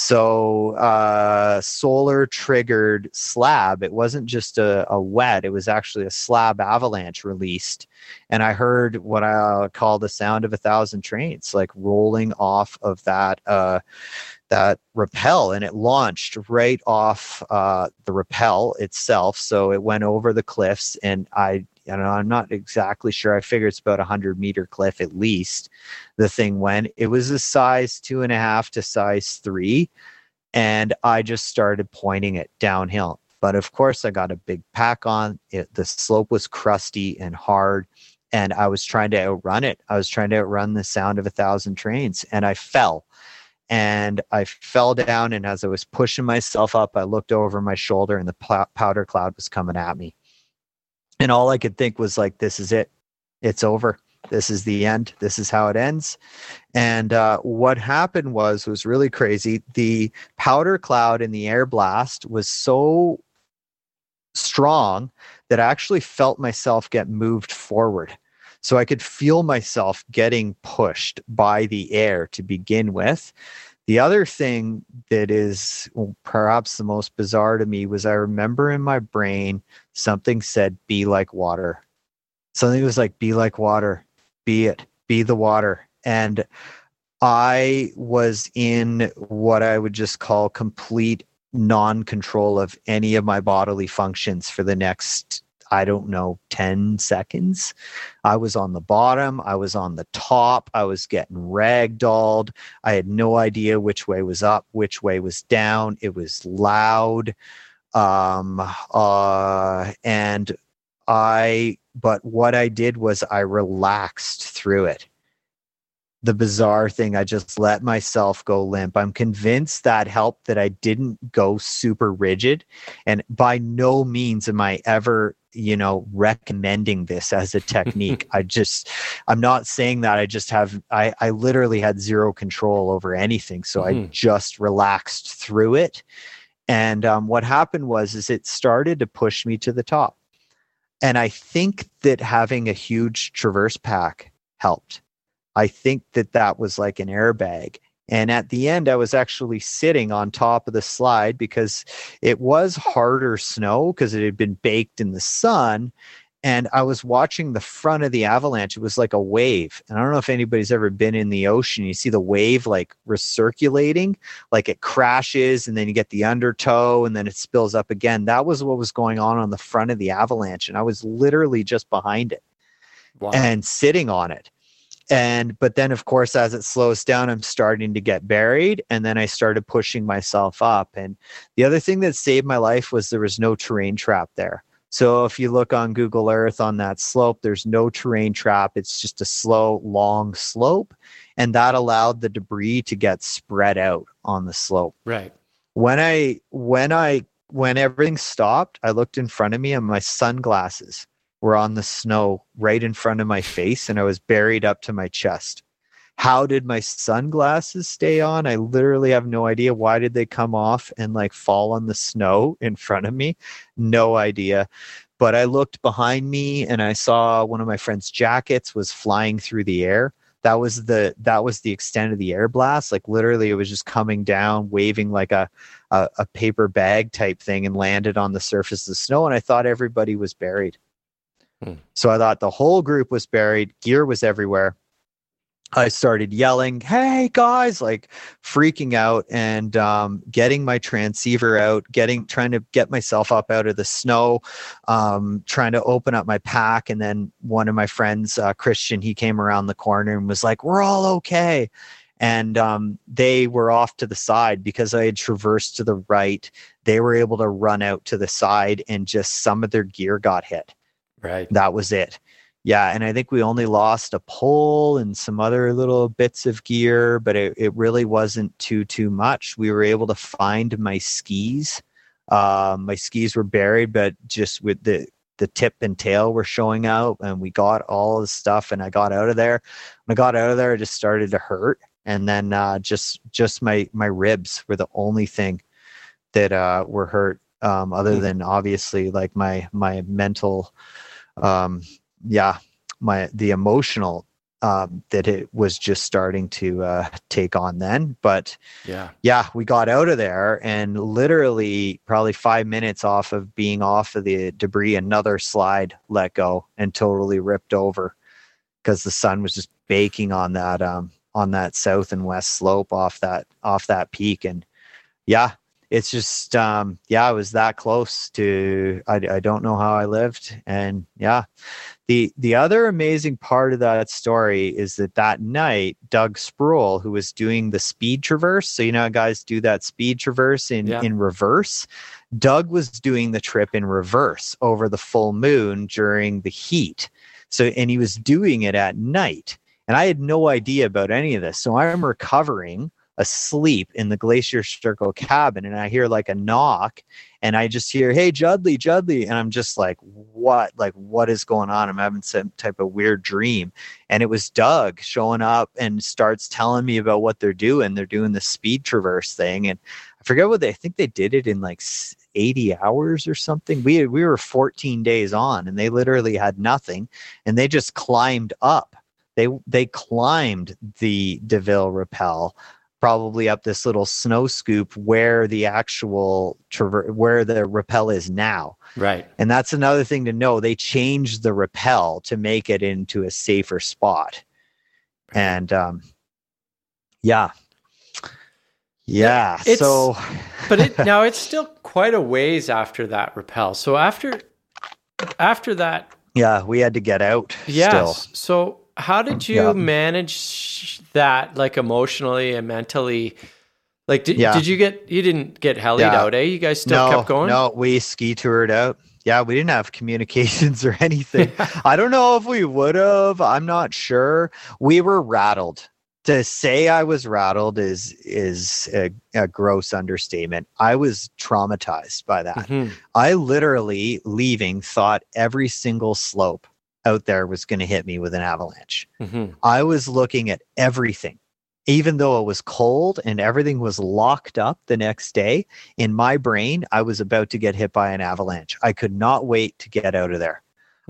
So uh, solar triggered slab. It wasn't just a, a, wet. It was actually a slab avalanche released, and I heard what I call the sound of a thousand trains, like rolling off of that uh, that rappel, and it launched right off uh, the rappel itself. So it went over the cliffs, and I I don't know, I'm not exactly sure. I figure it's about a hundred meter cliff at least. The thing went. It was a size two and a half to size three, and I just started pointing it downhill. But of course, I got a big pack on. It, the slope was crusty and hard, and I was trying to outrun it. I was trying to outrun the sound of a thousand trains, and I fell. And I fell down, and as I was pushing myself up, I looked over my shoulder, and the powder cloud was coming at me. And all I could think was like, "This is it. It's over. This is the end. This is how it ends." And uh, what happened was was really crazy. The powder cloud in the air blast was so strong that I actually felt myself get moved forward. So I could feel myself getting pushed by the air to begin with. The other thing that is perhaps the most bizarre to me was I remember in my brain something said, be like water. Something was like, be like water, be it, be the water. And I was in what I would just call complete non control of any of my bodily functions for the next, I don't know, 10 seconds. I was on the bottom, I was on the top, I was getting ragdolled. I had no idea which way was up, which way was down. It was loud. Um, uh, and I, but what I did was I relaxed through it the bizarre thing. I just let myself go limp. I'm convinced that helped that I didn't go super rigid. And by no means am I ever, you know, recommending this as a technique. I just, I'm not saying that. I just have, I, I literally had zero control over anything. So mm-hmm. I just relaxed through it. And um, what happened was, is it started to push me to the top. And I think that having a huge traverse pack helped I think that that was like an airbag. And at the end, I was actually sitting on top of the slide because it was harder snow because it had been baked in the sun. And I was watching the front of the avalanche. It was like a wave. And I don't know if anybody's ever been in the ocean. You see the wave like recirculating, like it crashes and then you get the undertow and then it spills up again. That was what was going on on the front of the avalanche. And I was literally just behind it wow. and sitting on it and but then of course as it slows down i'm starting to get buried and then i started pushing myself up. And the other thing that saved my life was there was no terrain trap there. So if you look on google earth on that slope there's no terrain trap. It's just a slow long slope and that allowed the debris to get spread out on the slope. Right. When i when i when everything stopped i looked in front of me and my sunglasses were on the snow right in front of my face and I was buried up to my chest. How did my sunglasses stay on? I literally have no idea. Why did they come off and like fall on the snow in front of me? No idea. But I looked behind me and I saw one of my friend's jackets was flying through the air. That was the that was the extent of the air blast. Like literally it was just coming down, waving like a, a, a paper bag type thing and landed on the surface of the snow. And I thought everybody was buried. So I thought the whole group was buried, gear was everywhere. I started yelling, "Hey guys!" like freaking out and um, getting my transceiver out, getting trying to get myself up out of the snow, um, trying to open up my pack. And then one of my friends, uh, Christian, he came around the corner and was like, "We're all okay." And um, they were off to the side because I had traversed to the right. They were able to run out to the side, and just some of their gear got hit. Right. That was it. Yeah. And I think we only lost a pole and some other little bits of gear, but it, it really wasn't too, too much. We were able to find my skis. Uh, my skis were buried, but just with the, the tip and tail were showing out and we got all the stuff and I got out of there. When I got out of there, it just started to hurt. And then uh, just just my my ribs were the only thing that uh, were hurt um, other mm. than obviously like my my mental um, yeah, my the emotional um, that it was just starting to uh, take on then. But yeah, yeah, we got out of there and literally probably five minutes off of being off of the debris, another slide let go and totally ripped over because the sun was just baking on that um, on that south and west slope off that off that peak and yeah it's just um yeah i was that close to I, I don't know how i lived and yeah The the other amazing part of that story is that that night, Doug Sproul, who was doing the speed traverse, so you know how guys do that speed traverse in Yeah. in reverse. Doug was doing the trip in reverse over the full moon during the heat. So and he was doing it at night. And I had no idea about any of this. So I'm recovering asleep in the Glacier Circle cabin and I hear like a knock and I just hear, "Hey, Judley, Judley," and I'm just like, "What? Like, what is going on?" I'm having some type of weird dream, and it was Doug showing up and starts telling me about what they're doing. They're doing the speed traverse thing, and I forget what they I think they did it in like 80 hours or something. We we were 14 days on, and they literally had nothing, and they just climbed up. They they climbed the Deville Rappel probably up this little snow scoop where the actual traver- where the rappel is now Right. and that's another thing to know they changed the rappel to make it into a safer spot and um yeah yeah It's- so But it now it's still quite a ways after that rappel. So after after that, yeah we had to get out yes. still So how did you Yeah. manage that like emotionally and mentally? Like did, Yeah. did you get you didn't get hellied Yeah. out, eh? You guys still no, kept going? No, we ski toured out. Yeah, we didn't have communications or anything. I don't know if we would have. I'm not sure. We were rattled. To say I was rattled is is a, a gross understatement. I was traumatized by that. Mhm. I literally leaving thought every single slope out there was going to hit me with an avalanche. Mhm. I was looking at everything, even though it was cold and everything was locked up the next day. In my brain, I was about to get hit by an avalanche. I could not wait to get out of there.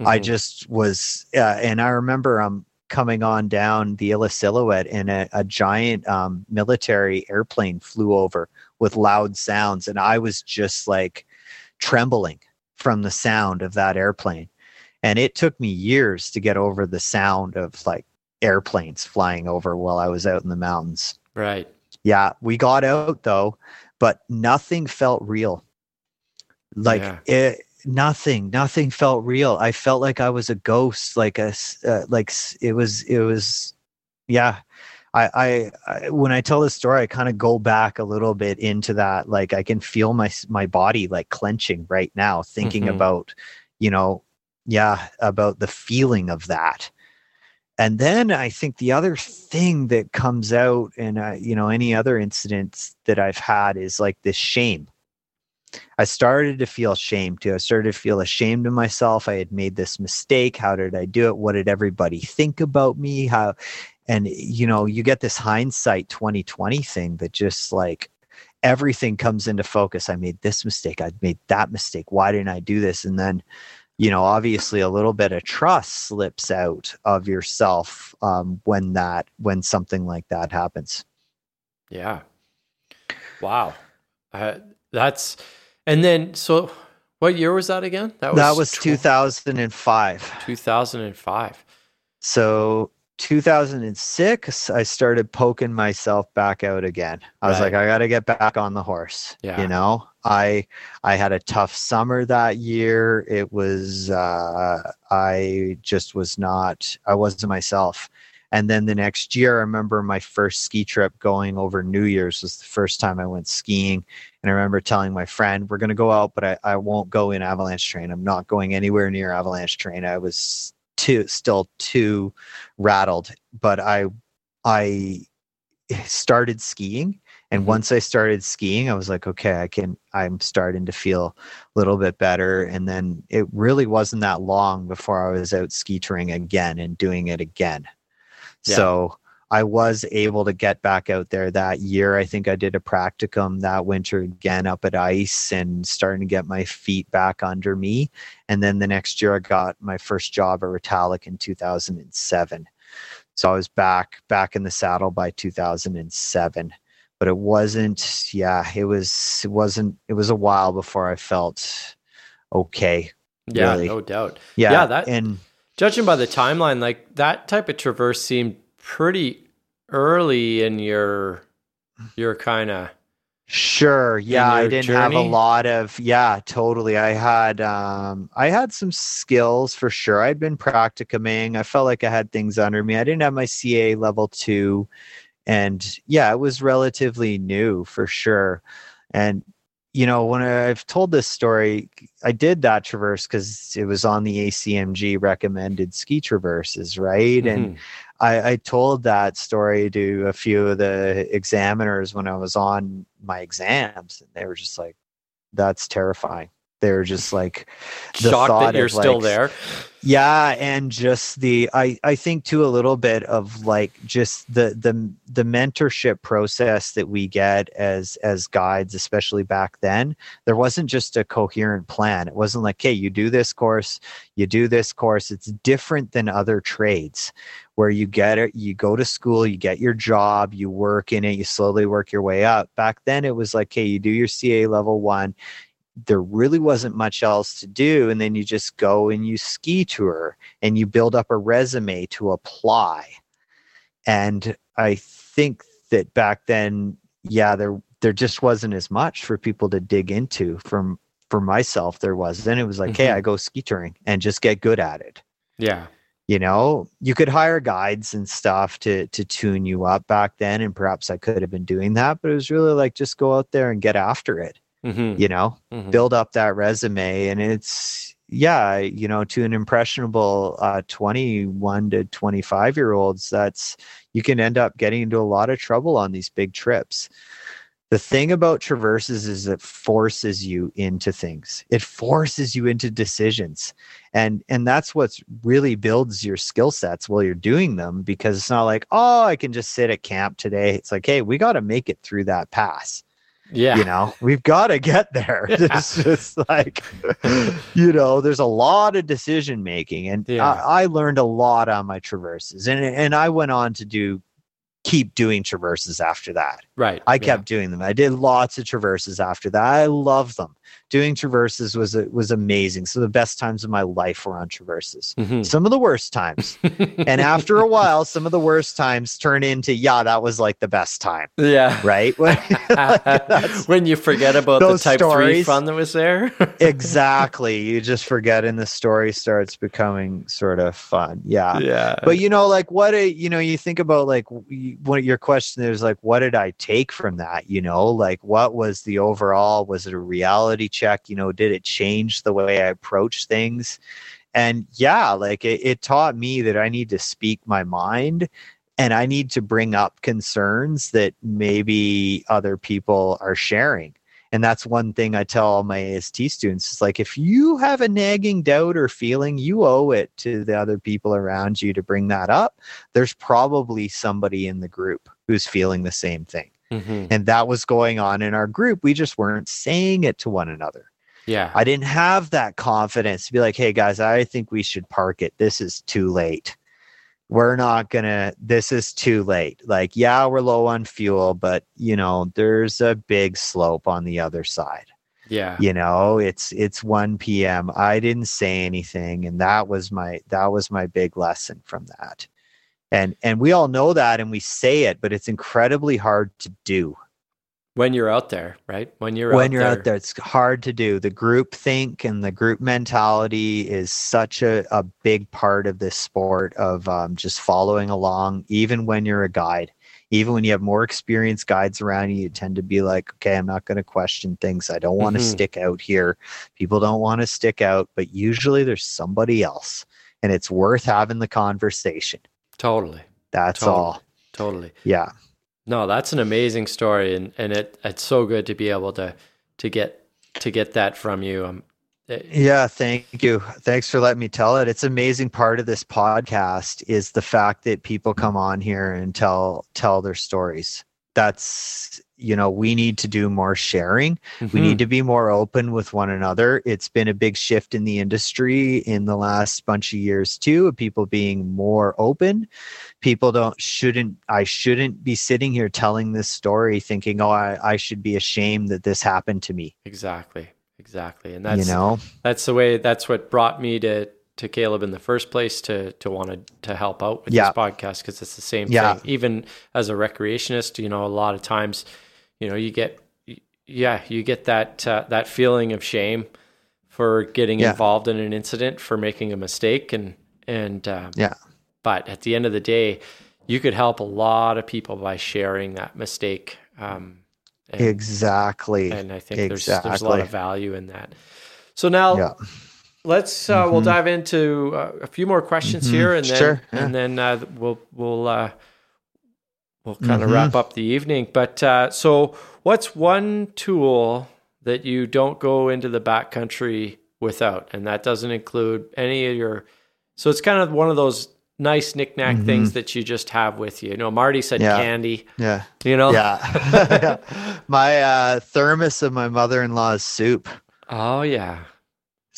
I Mhm. just was, uh, and I remember um coming on down the Illecillewaet and a, a giant um, military airplane flew over with loud sounds, and I was just like trembling from the sound of that airplane. And it took me years to get over the sound of like airplanes flying over while I was out in the mountains. right. Yeah, we got out though, but nothing felt real. Like Yeah. it, nothing, nothing felt real. I felt like I was a ghost. Like a, uh, like it was, it was, yeah. I, I, I when I tell this story, I kind of go back a little bit into that. Like I can feel my my body like clenching right now, thinking Mhm. about, you know, yeah, about the feeling of that. And then i think the other thing that comes out and uh, you know any other incidents that i've had is like this shame. I started to feel shame too. I started to feel ashamed of myself. I had made this mistake. How did i do it? What did everybody think about me? How and you know you get this hindsight 2020 thing that just like everything comes into focus. I made this mistake. I made that mistake. Why didn't i do this? And then you know obviously a little bit of trust slips out of yourself um, when that when something like that happens Yeah. Wow. Uh, that's and then so what year was that again? that was that tw- 2005 2005. so 2006 i started poking myself back out again. I was Right. like i got to get back on the horse Yeah. you know? I i had a tough summer that year. It was uh i just was not i wasn't myself. And then the next year i remember my first ski trip going over new year's was the first time i went skiing. And i remember telling my friend we're going to go out but I, I won't go in avalanche terrain. I'm not going anywhere near avalanche terrain. I was too still too rattled but i i started skiing and Mhm. once i started skiing i was like okay i can i'm starting to feel a little bit better and then it really wasn't that long before i was out ski touring again and doing it again Yeah. so i was able to get back out there that year i think i did a practicum that winter again up at ice and starting to get my feet back under me and then the next year i got my first job at Retallack in 2007 so i was back back in the saddle by 2007 but it wasn't yeah it was it wasn't it was a while before i felt okay Yeah, Really. no doubt. yeah, Yeah, that- and Judging by the timeline, like that type of traverse seemed pretty early in your your kind of Sure. Yeah, I didn't have a lot of yeah, totally. I had um I had some skills for sure. I'd been practicuming. I felt like I had things under me. I didn't have my CA level 2 and yeah, it was relatively new for sure. And you know, when I've told this story, I did that traverse cuz it was on the ACMG recommended ski traverses, right? And Mhm. I, I told that story to a few of the examiners when I was on my exams, and they were just like, "That's terrifying." They were just like, the shocked thought that you're of, still like, there. yeah, and just the I I think too a little bit of like just the the the mentorship process that we get as as guides, especially back then. There wasn't just a coherent plan. It wasn't like, "Hey, you do this course, you do this course." It's different than other trades where you get it, you go to school, you get your job, you work in it, you slowly work your way up. Back then it was like, "Hey, you do your CA level 1, there really wasn't much else to do and then you just go and you ski tour and you build up a resume to apply. And i think that back then yeah there there just wasn't as much for people to dig into. From for myself there was then it was like hey Mhm. i go ski touring and just get good at it. Yeah. you know you could hire guides and stuff to to tune you up back then and perhaps i could have been doing that but it was really like just go out there and get after it hmm you know hmm build up that resume. And it's yeah you know to an impressionable uh 21 to 25 year olds that's you can end up getting into a lot of trouble on these big trips. The thing about traverses is it forces you into things. It forces you into decisions. And and that's what's really builds your skill sets while you're doing them because it's not like oh i can just sit at camp today. It's like hey we got to make it through that pass Yeah. you know we've got to get there Yeah. it's just like you know there's a lot of decision making and Yeah. I, I learned a lot on my traverses and and i went on to do keep doing traverses after that Right. i yeah. kept doing them i did lots of traverses after that i love them doing traverses was was amazing so the best times of my life were on traverses Mhm. some of the worst times and after a while some of the worst times turn into yeah that was like the best time yeah. right Like, when you forget about the type three fun that was there. exactly you just forget and the story starts becoming sort of fun yeah yeah. but you know like what a you know you think about like what your question is like what did i take from that you know like what was the overall was it a reality check you know did it change the way i approach things and yeah like it, it taught me that i need to speak my mind and i need to bring up concerns that maybe other people are sharing and that's one thing I tell all my AST students. It's like if you have a nagging doubt or feeling, you owe it to the other people around you to bring that up. There's probably somebody in the group who's feeling the same thing. Mhm. And that was going on in our group. We just weren't saying it to one another. Yeah. I didn't have that confidence to be like, hey guys, I think we should park it. This is too late. We're not gonna, this is too late. Like, yeah, we're low on fuel, but you know, there's a big slope on the other side. yeah. You know, it's it's 1 p.m. I didn't say anything, and that was my that was my big lesson from that. And and we all know that and we say it, but it's incredibly hard to do When you're out there, right? When you're when out you're there. out there it's hard to do the group think and the group mentality is such a, a big part of this sport of um, just following along even when you're a guide even when you have more experienced guides around you you tend to be like okay i'm not going to question things i don't want to Mhm. stick out here people don't want to stick out but usually there's somebody else and it's worth having the conversation Totally. that's Totally. all Totally. yeah No, that's an amazing story, and and it it's so good to be able to to get to get that from you. Um, it- Yeah, thank you. Thanks for letting me tell it. It's amazing part of this podcast is the fact that people come on here and tell tell their stories. That's you know, we need to do more sharing. We mhm. need to be more open with one another. It's been a big shift in the industry in the last bunch of years too, of people being more open. People don't shouldn't I shouldn't be sitting here telling this story thinking, oh, I, I should be ashamed that this happened to me. exactly, exactly, and that's you know? that's the way. That's what brought me to to Caleb in the first place to to want to to help out with Yeah. this podcast because it's the same Yeah. thing. Even as a recreationist, you know, a lot of times, you know, you get yeah, you get that uh, that feeling of shame for getting Yeah. involved in an incident, for making a mistake, and and um, Yeah. but at the end of the day, you could help a lot of people by sharing that mistake. Um, and, Exactly. and I think there's there's a lot of value in that. So now yeah. let's uh, we'll Mhm. dive into uh, a few more questions Mhm. here, and then Sure, yeah. and then uh, we'll we'll uh, we'll kind of Mhm. wrap up the evening. But uh, so, what's one tool that you don't go into the backcountry without, and that doesn't include any of your. So it's kind of one of those nice knickknack Mhm. things that you just have with you. You know, Marty said Yeah. candy. Yeah. You know, Yeah. my uh, thermos of my mother in law's soup. oh yeah,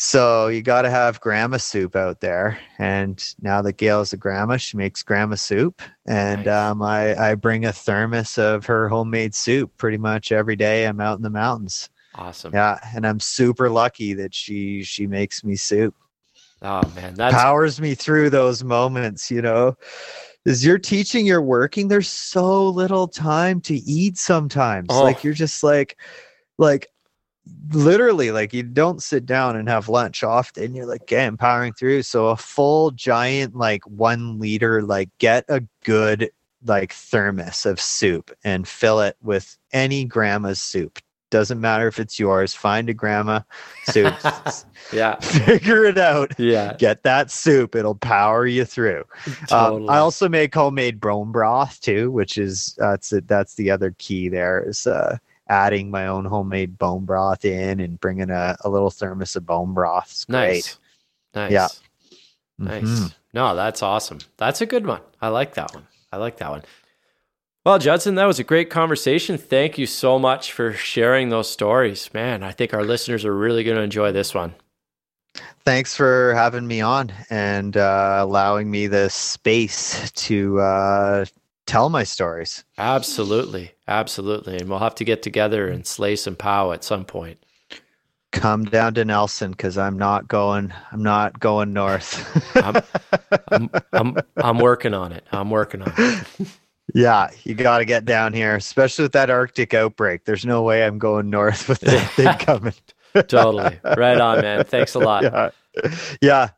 So you got to have grandma soup out there. And now that Gail's a grandma, she makes grandma soup. And Nice. um, I, I bring a thermos of her homemade soup pretty much every day. I'm out in the mountains. awesome. Yeah. And I'm super lucky that she she makes me soup. Oh man, that powers me through those moments, you know. As you're teaching, you're working, there's so little time to eat sometimes. Oh. Like you're just like like literally like you don't sit down and have lunch often. You're like, okay, I'm powering through. So a full giant like one liter, like get a good like thermos of soup and fill it with any grandma's soup. Doesn't matter if it's yours. Find a grandma soup. yeah, Figure it out yeah, get that soup it'll power you through totally. um, i also make homemade bone broth too which is that's it that's the other key there is uh adding my own homemade bone broth in and bringing a, a little thermos of bone broth nice, nice. Yeah. Nice. Mhm. No, that's awesome. That's a good one. I like that one. I like that one. Well, Judson, that was a great conversation. Thank you so much for sharing those stories. Man, I think our listeners are really going to enjoy this one. thanks for having me on and uh, allowing me the space to uh, tell my stories Absolutely. Absolutely. And we'll have to get together and slay some pow at some point. come down to nelson because i'm not going i'm not going north I'm, I'm, I'm, I'm working on it. I'm working on it. Yeah, you got to get down here, especially with that Arctic outbreak. There's no way I'm going north with that thing coming. Totally. Right on, man. Thanks a lot. Yeah, yeah,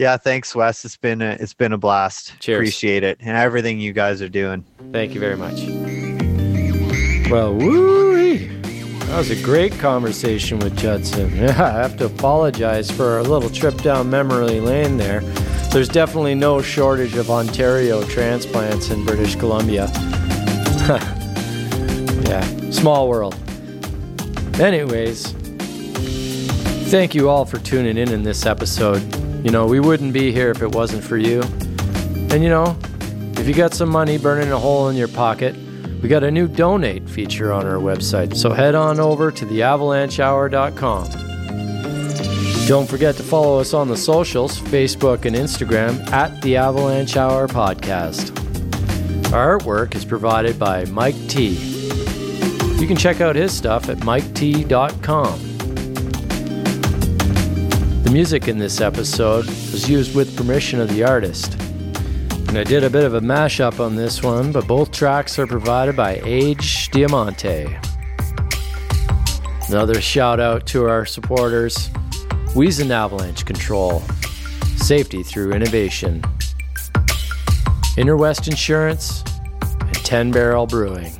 yeah. Thanks, Wes. It's been a, it's been a blast. Cheers. Appreciate it and everything you guys are doing. Thank you very much. Well, woo That was a great conversation with Judson. Yeah, I have to apologize for our little trip down memory lane there. There's definitely no shortage of Ontario transplants in British Columbia. yeah, small world. Anyways, thank you all for tuning in in this episode. You know, we wouldn't be here if it wasn't for you. And you know, if you got some money burning a hole in your pocket, we got a new donate feature on our website. So head on over to theavalanchehour.com. Don't forget to follow us on the socials Facebook and Instagram at the Avalanche Hour Podcast. Our artwork is provided by Mike Tea. You can check out his stuff at miketea.com. The music in this episode was used with permission of the artist. And I did a bit of a mashup on this one, but both tracks are provided by Age Diamante. Another shout out to our supporters Wyssen Avalanche Control, Safety Through Innovation, Interwest Insurance, and 10 Barrel Brewing.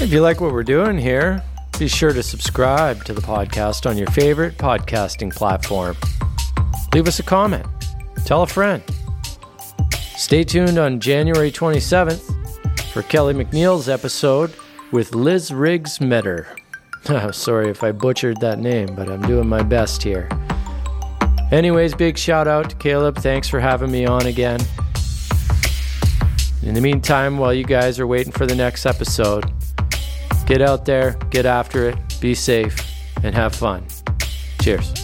If you like what we're doing here, be sure to subscribe to the podcast on your favorite podcasting platform. Leave us a comment, tell a friend. Stay tuned on January 27th for Kelly McNeil's episode with Liz Riggs Meder. Sorry if I butchered that name, but I'm doing my best here. Anyways, big shout out to Caleb. Thanks for having me on again. In the meantime, while you guys are waiting for the next episode, get out there, get after it, be safe, and have fun. Cheers.